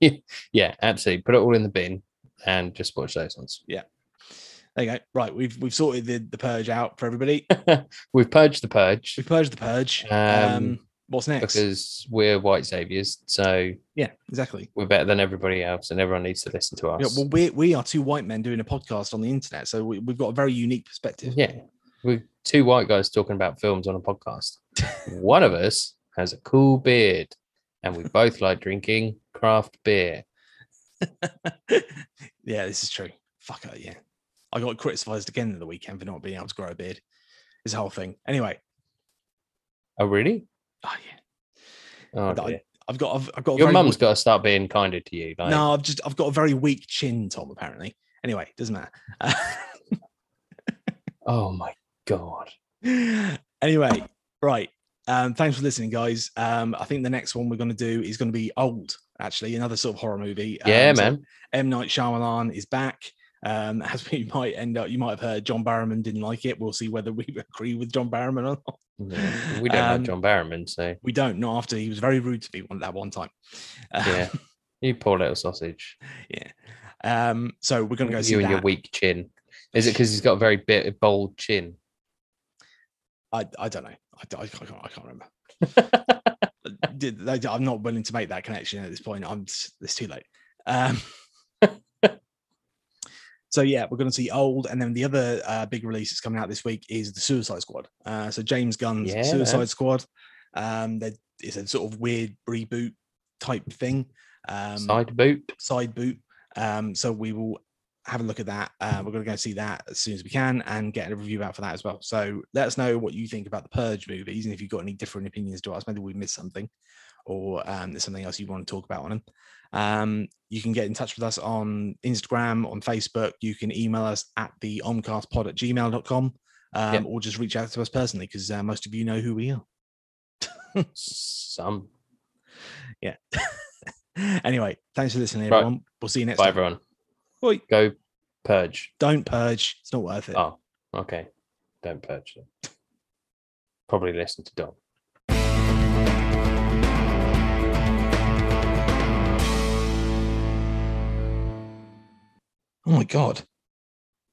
Yeah, absolutely. Put it all in the bin and just watch those ones. Yeah.
There you go. Right, we've we've sorted the, the Purge out for everybody.
We've purged the purge
We've purged the Purge. Um,
Um,
what's next?
because we're white saviors, so
yeah, exactly.
we're better than everybody else, and everyone needs to listen to
Yeah,
us.
well, we we are two white men doing a podcast on the internet, so we, we've got a very unique perspective.
Yeah, we're two white guys talking about films on a podcast. One of us has a cool beard, and we both like drinking craft beer.
yeah, this is true. Fuck it, yeah. I got criticized again in the weekend for not being able to grow a beard. This whole thing. Anyway,
Oh, really?
Oh yeah.
Oh,
I, I've got I've, I've got
Your mum's
weak-
got to start being kinder to you. Like,
no, I've just I've got a very weak chin, Tom. Apparently. Anyway, doesn't matter.
oh my god.
anyway, right. Um, thanks for listening, guys. Um, I think the next one we're going to do is going to be old. Actually, another sort of horror movie.
Yeah,
Um, so
man.
M Night Shyamalan is back. Um, as we might end up, you might have heard John Barrowman didn't like it. We'll see whether we agree with John Barrowman or not.
Yeah, We don't
Um,
like John Barrowman, so
We don't. Not after he was very rude to me one that one time. Uh,
yeah. You poor little sausage.
yeah. Um, so we're to go see
you and your weak chin. Is it because he's got a very bit bold chin?
I, I don't know. I, I, I, can't, I can't remember. I- I'm not willing to make that connection at this point. I'm it's too late. Um, so yeah, we're going to see old, and then the other uh, big release that's coming out this week is the Suicide Squad. Uh, so James Gunn's
Yeah,
Suicide
man.
Squad. Um, that is a sort of weird reboot type thing. Um,
Side boot.
side boot. Um, so we will have a look at that. Uh, we're going to go see that as soon as we can and get a review out for that as well. So let us know what you think about the Purge movies and if you've got any different opinions to us. Maybe we missed something or um, there's something else you want to talk about on them. Um, you can get in touch with us on Instagram, on Facebook. You can email us at the omcastpod at gmail.com um,
Yep.
or just reach out to us personally because uh, most of you know who we are.
Some. Yeah.
anyway, thanks for listening,
Right.
everyone. We'll see you next
Bye,
time.
everyone.
Oi.
Go purge.
Don't purge. It's not worth it.
Oh, okay. Don't purge. Probably listen to Dom.
Oh my god.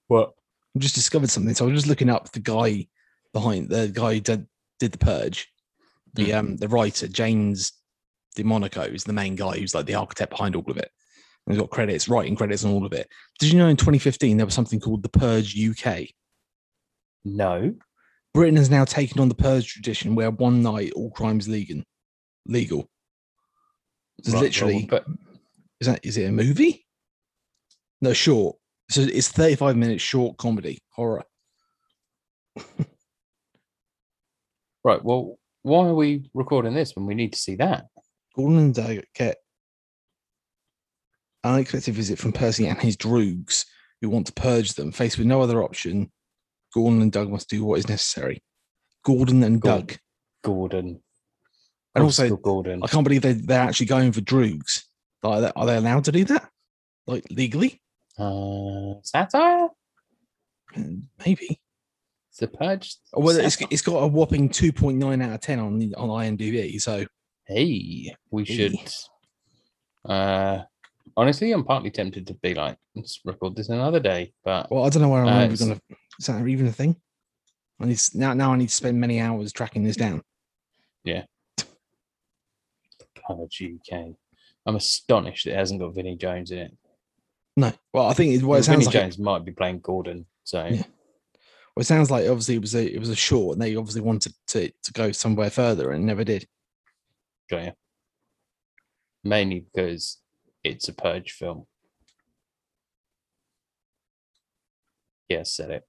What?
I just discovered something. So I was just looking up the guy behind the guy who did, did the purge. The um the writer, James DeMonaco, is the main guy who's like the architect behind all of it. And he's got credits, writing credits on all of it. Did you know in 2015 there was something called the Purge UK?
No.
Britain has now taken on the Purge tradition where one night all crimes legal. Legal. It's
Right, well,
literally
But
is that is it a movie? No, short. So it's 35 minutes short comedy horror.
right. Well, why are we recording this when we need to see that?
Gordon and Doug get an unexpected visit from Percy and his droogs who want to purge them. Faced with no other option, Gordon and Doug must do what is necessary. Gordon and
Gordon.
Doug.
Gordon.
And also,
Gordon.
I can't believe they, they're actually going for droogs. They, are they allowed to do that? Like legally?
Uh, satire.
Mm, Maybe.
It's the purge.
Well, it's, it's got a whopping 2.9 out of 10 on, on IMDb. So
Hey, we
Hey.
should. Uh, honestly, I'm partly tempted to be like, let's record this another day. But
Well, I don't know where I'm
Uh,
even gonna. Is that even a thing? I need now. Now I need to spend many hours tracking this down. Yeah.
Purge UK. I'm astonished it hasn't got Vinnie Jones in it.
No. Well, I think it, what
Well,
it sounds
Vinnie
like.
Jones might be playing Gordon. So
Yeah. Well, it sounds like obviously it was a it was a short, and they obviously wanted to to go somewhere further and never did.
got ya. Mainly because it's a purge film. Yes, said it.